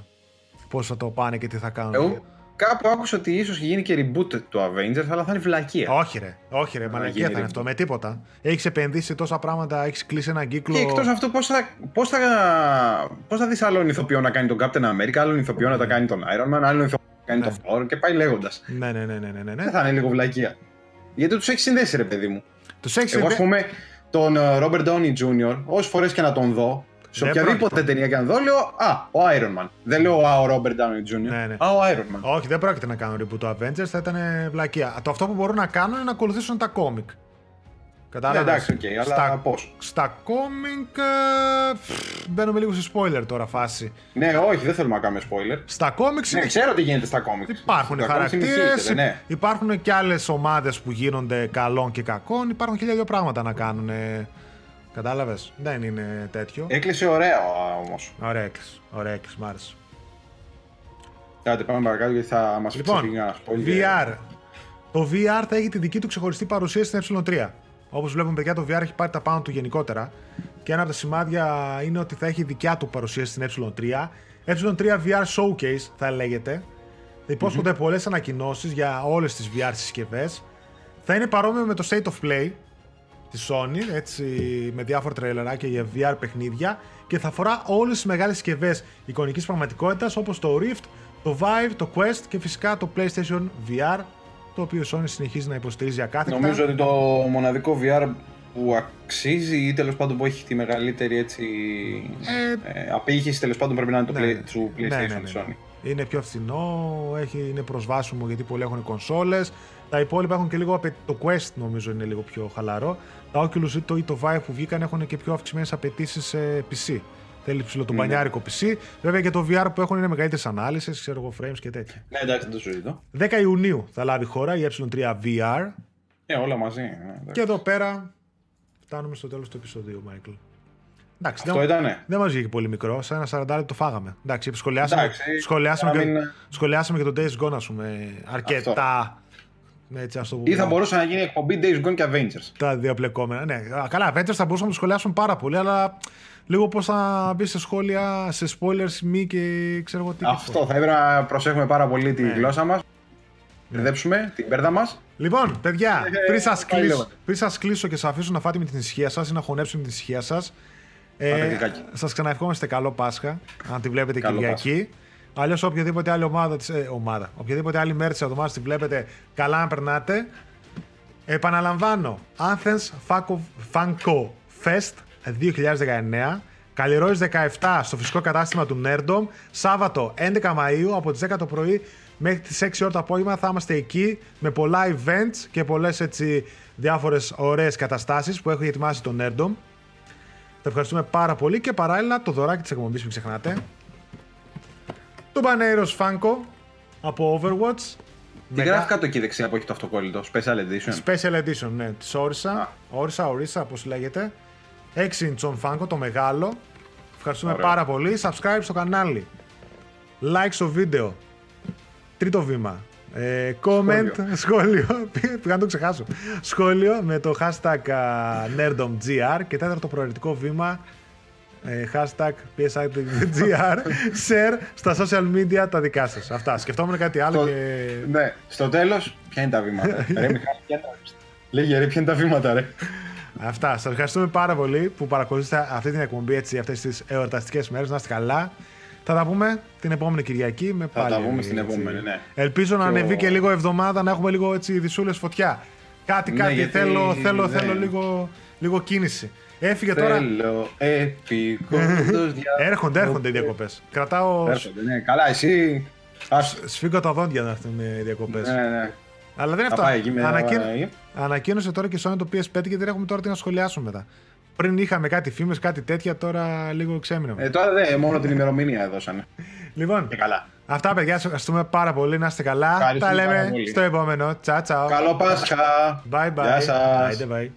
Πώς θα το πάνε και τι θα κάνουν. Εγώ κάπου άκουσα ότι ίσως γίνει και reboot του Avengers, αλλά θα είναι βλακεία. Όχι ρε, όχι ρε, μαλακία γίνει θα είναι reboot. αυτό, με τίποτα. Έχεις επενδύσει τόσα πράγματα, έχεις κλείσει έναν κύκλο. Και εκτός αυτού, πώς θα, πώς θα, πώς θα δεις άλλον ηθοποιό να κάνει τον Captain America, άλλον ηθοποιό να τα κάνει τον Iron Man, άλλον ηθοποιό να κάνει Ναι. τον Thor και πάει λέγοντας. Ναι, ναι, ναι, ναι, ναι, ναι. Δεν θα είναι λίγο βλακεία. Γιατί τους έχει συνδέσει, ρε παιδί μου. Τους έχεις Εγώ, ας πούμε, τον ε, Robert Downey Jr., όσες φορές και να τον δω, σε Δεν οποιαδήποτε πρόκειται. ταινία και να δω, λέω Α, ο Iron Man. Δεν λέω Α, ο Robert Downey Jr. Ναι, ναι. Α, ο Iron Man. Όχι, δεν πρόκειται να κάνουν reboot το Avengers, θα ήταν βλακεία. Το αυτό που μπορούν να κάνουν είναι να ακολουθήσουν τα κόμικ. Ναι, Κατάλαβες. εντάξει, οκ, αλλά Στα, πώς; στα κόμικ. ε, πφ, Μπαίνουμε λίγο σε spoiler τώρα φάση. Ναι, όχι, δεν θέλουμε να κάνουμε spoiler. Στα κόμικ Ναι, ξέρω τι γίνεται στα κόμικ. Υπάρχουν Στα comics χαρακτήρες, συνεχίζεται, ναι. υπάρχουν και άλλες ομάδες που γίνονται καλών και κακών. Υπάρχουν χίλια δύο πράγματα να κάνουν. Κατάλαβες; Δεν είναι τέτοιο. Έκλεισε ωραία όμως. Ωραία έκλεισε. Ωραία έκλεισε, μ' άρεσε. Κάτε, πάμε παρακάτω γιατί θα μας Λοιπόν, ξεφύγει ένα spoiler. VR. Το VR θα έχει τη δική του ξεχωριστή παρουσίαση στην ε3. Όπως βλέπουμε, παιδιά, το VR έχει πάρει τα πάνω του γενικότερα. Και ένα από τα σημάδια είναι ότι θα έχει δικιά του παρουσίαση στην ε3. ε3 VR Showcase θα λέγεται. Θα υπόσχονται πολλές ανακοινώσεις για όλες τις VR συσκευές. Θα είναι παρόμοιο με το State of Play της Sony, έτσι, με διάφορα τρελεράκια για VR παιχνίδια και θα αφορά όλες τις μεγάλες συσκευές εικονικής πραγματικότητας όπως το Rift, το Vive, το Quest και φυσικά το PlayStation VR το οποίο η Sony συνεχίζει να υποστηρίζει ακάθεκτα. Νομίζω ότι το μοναδικό VR που αξίζει ή τέλος πάντων που έχει τη μεγαλύτερη έτσι, Ε, ε, απήχηση τέλος πάντων πρέπει να είναι το ναι, play, ναι. του PlayStation Ναι, ναι, ναι, της ναι. Sony. Είναι πιο φθηνό, έχει, είναι προσβάσιμο γιατί πολλοί έχουν κονσόλες. Τα υπόλοιπα έχουν και λίγο απαι- Το Quest νομίζω είναι λίγο πιο χαλαρό. Τα Oculus ή το, ή το Vive που βγήκαν έχουν και πιο αυξημένες απαιτήσεις σε PC. Θέλει ψηλό το Ναι. μπανιάρικο PC. Βέβαια και το VR που έχουν είναι μεγαλύτερες ανάλυση, ξέρω εγώ, frames και τέτοια. Ναι, εντάξει, δεν το συζητώ. 10 Ιουνίου θα λάβει η χώρα η ε3 VR. Ε, όλα μαζί. ναι, εντάξει. Και εδώ πέρα φτάνουμε στο τέλος του επεισοδίου, Μάικλ. Εντάξει, Αυτό δεν, ήτανε. δεν μας βγήκε πολύ μικρό. Σε ένα 40 λεπτό το φάγαμε. Εντάξει, σχολιάσαμε, Εντάξει, σχολιάσαμε, να και, μην- σχολιάσαμε και τον Days Gone, ας πούμε. Αρκετά. Έτσι, ας το πούμε. Ή θα μπορούσε να γίνει εκπομπή Days Gone και Avengers. Τα δύο πλεκόμενα. Ναι, Α, καλά, Avengers θα μπορούσαμε να το σχολιάσουμε πάρα πολύ, αλλά λίγο πώς θα μπει σε σχόλια, σε spoilers μη και ξέρω εγώ τι. Αυτό θα έπρεπε να προσέχουμε πάρα πολύ τη Ναι. γλώσσα μας. Μπερδέψουμε την πέρδα μας. Λοιπόν, παιδιά, Ε, πριν σας πάει κλείσω, λέγοντα. πριν σας κλείσω και σας αφήσω να φάτε με την ησυχία σας ή να χωνέψετε με την ησυχία σας. Πάτε Ε, γλυκάκι. σας ξαναευχόμαστε καλό Πάσχα, αν τη βλέπετε Καλό Κυριακή. Αλλιώς, οποιαδήποτε άλλη ομάδα, της, ε, ομάδα, οποιαδήποτε άλλη μέρη της εβδομάδας τη βλέπετε, καλά να περνάτε. Επαναλαμβάνω, Athens Funko- Funko Fest 2019. Καλλιρόης 17 στο φυσικό κατάστημα του Nerdom. Σάββατο 11 Μαΐου από τις 10 το πρωί μέχρι τις 6 ώρα το απόγευμα θα είμαστε εκεί με πολλά events και πολλές έτσι διάφορες ωραίες καταστάσεις που έχει ετοιμάσει το Nerdom. Θα ευχαριστούμε πάρα πολύ και παράλληλα το δωράκι της εκπομπής μην ξεχνάτε. Το Baneiros Funko από Overwatch. Τι γράφει κάτω εκεί δεξιά που έχει το αυτοκόλλητο. Special Edition. Special Edition, ναι, της Orisa. Orisa, Orisa, πώς λέγεται. 6 inch on Funko, το μεγάλο. Ευχαριστούμε Ωραία. πάρα πολύ. Subscribe στο κανάλι. Like στο βίντεο. Τρίτο βήμα. Ε, comment, σχόλιο, [LAUGHS] πήγα να το ξεχάσω. Σχόλιο με το hashtag α, nerdomgr και τέταρτο προαιρετικό βήμα ε, hashtag psigr share στα social media τα δικά σας. Αυτά. Σκεφτόμουν κάτι άλλο Το- και Ναι, στο τέλος, ποια είναι τα βήματα. ρε, Μιχάλη, ποια είναι τα Λέγε ρε, ποια είναι τα βήματα, ρε; Αυτά. Σας ευχαριστούμε πάρα πολύ που παρακολουθήσατε αυτή την εκπομπή έτσι, αυτές τις εορταστικές μέρες. Να είστε καλά. Θα τα πούμε την επόμενη Κυριακή με Θα πάλι. τα πούμε στην έτσι. επόμενη, ναι. Ελπίζω να Και ο- ανεβεί και λίγο εβδομάδα να έχουμε λίγο έτσι δυσούλες φωτιά. Κάτι, Ναι, κάτι. γιατί- Θέλω, θέλω, ναι. θέλω λίγο, λίγο κίνηση. Έφυγε τώρα. Θέλω επικόντως δια... Έρχονται, έρχονται οι διακοπές. Κρατάω. Έρχονται, ναι. Καλά, εσύ. Ας... Σφίγγω τα δόντια να έρθουν οι διακοπές. Ναι, ναι. Αλλά δεν είναι Θα αυτό. πάει εκεί με Ανακοίν- εκεί. Ανακοίνωσε τώρα και η Sony το PS5 και δεν έχουμε τώρα τι να σχολιάσουμε μετά. Πριν είχαμε κάτι φήμες, κάτι τέτοια, τώρα λίγο ξέμειναμε. Ε, τώρα δεν, μόνο την ημερομηνία έδωσανε. λοιπόν, Και καλά. αυτά παιδιά, σας ευχαριστούμε πάρα πολύ. Να είστε καλά. Ευχαριστούμε Τα λέμε πάρα πολύ. στο επόμενο. Τσαου, τσαου. Καλό Πάσχα. Bye bye. Γεια σας. Bye bye.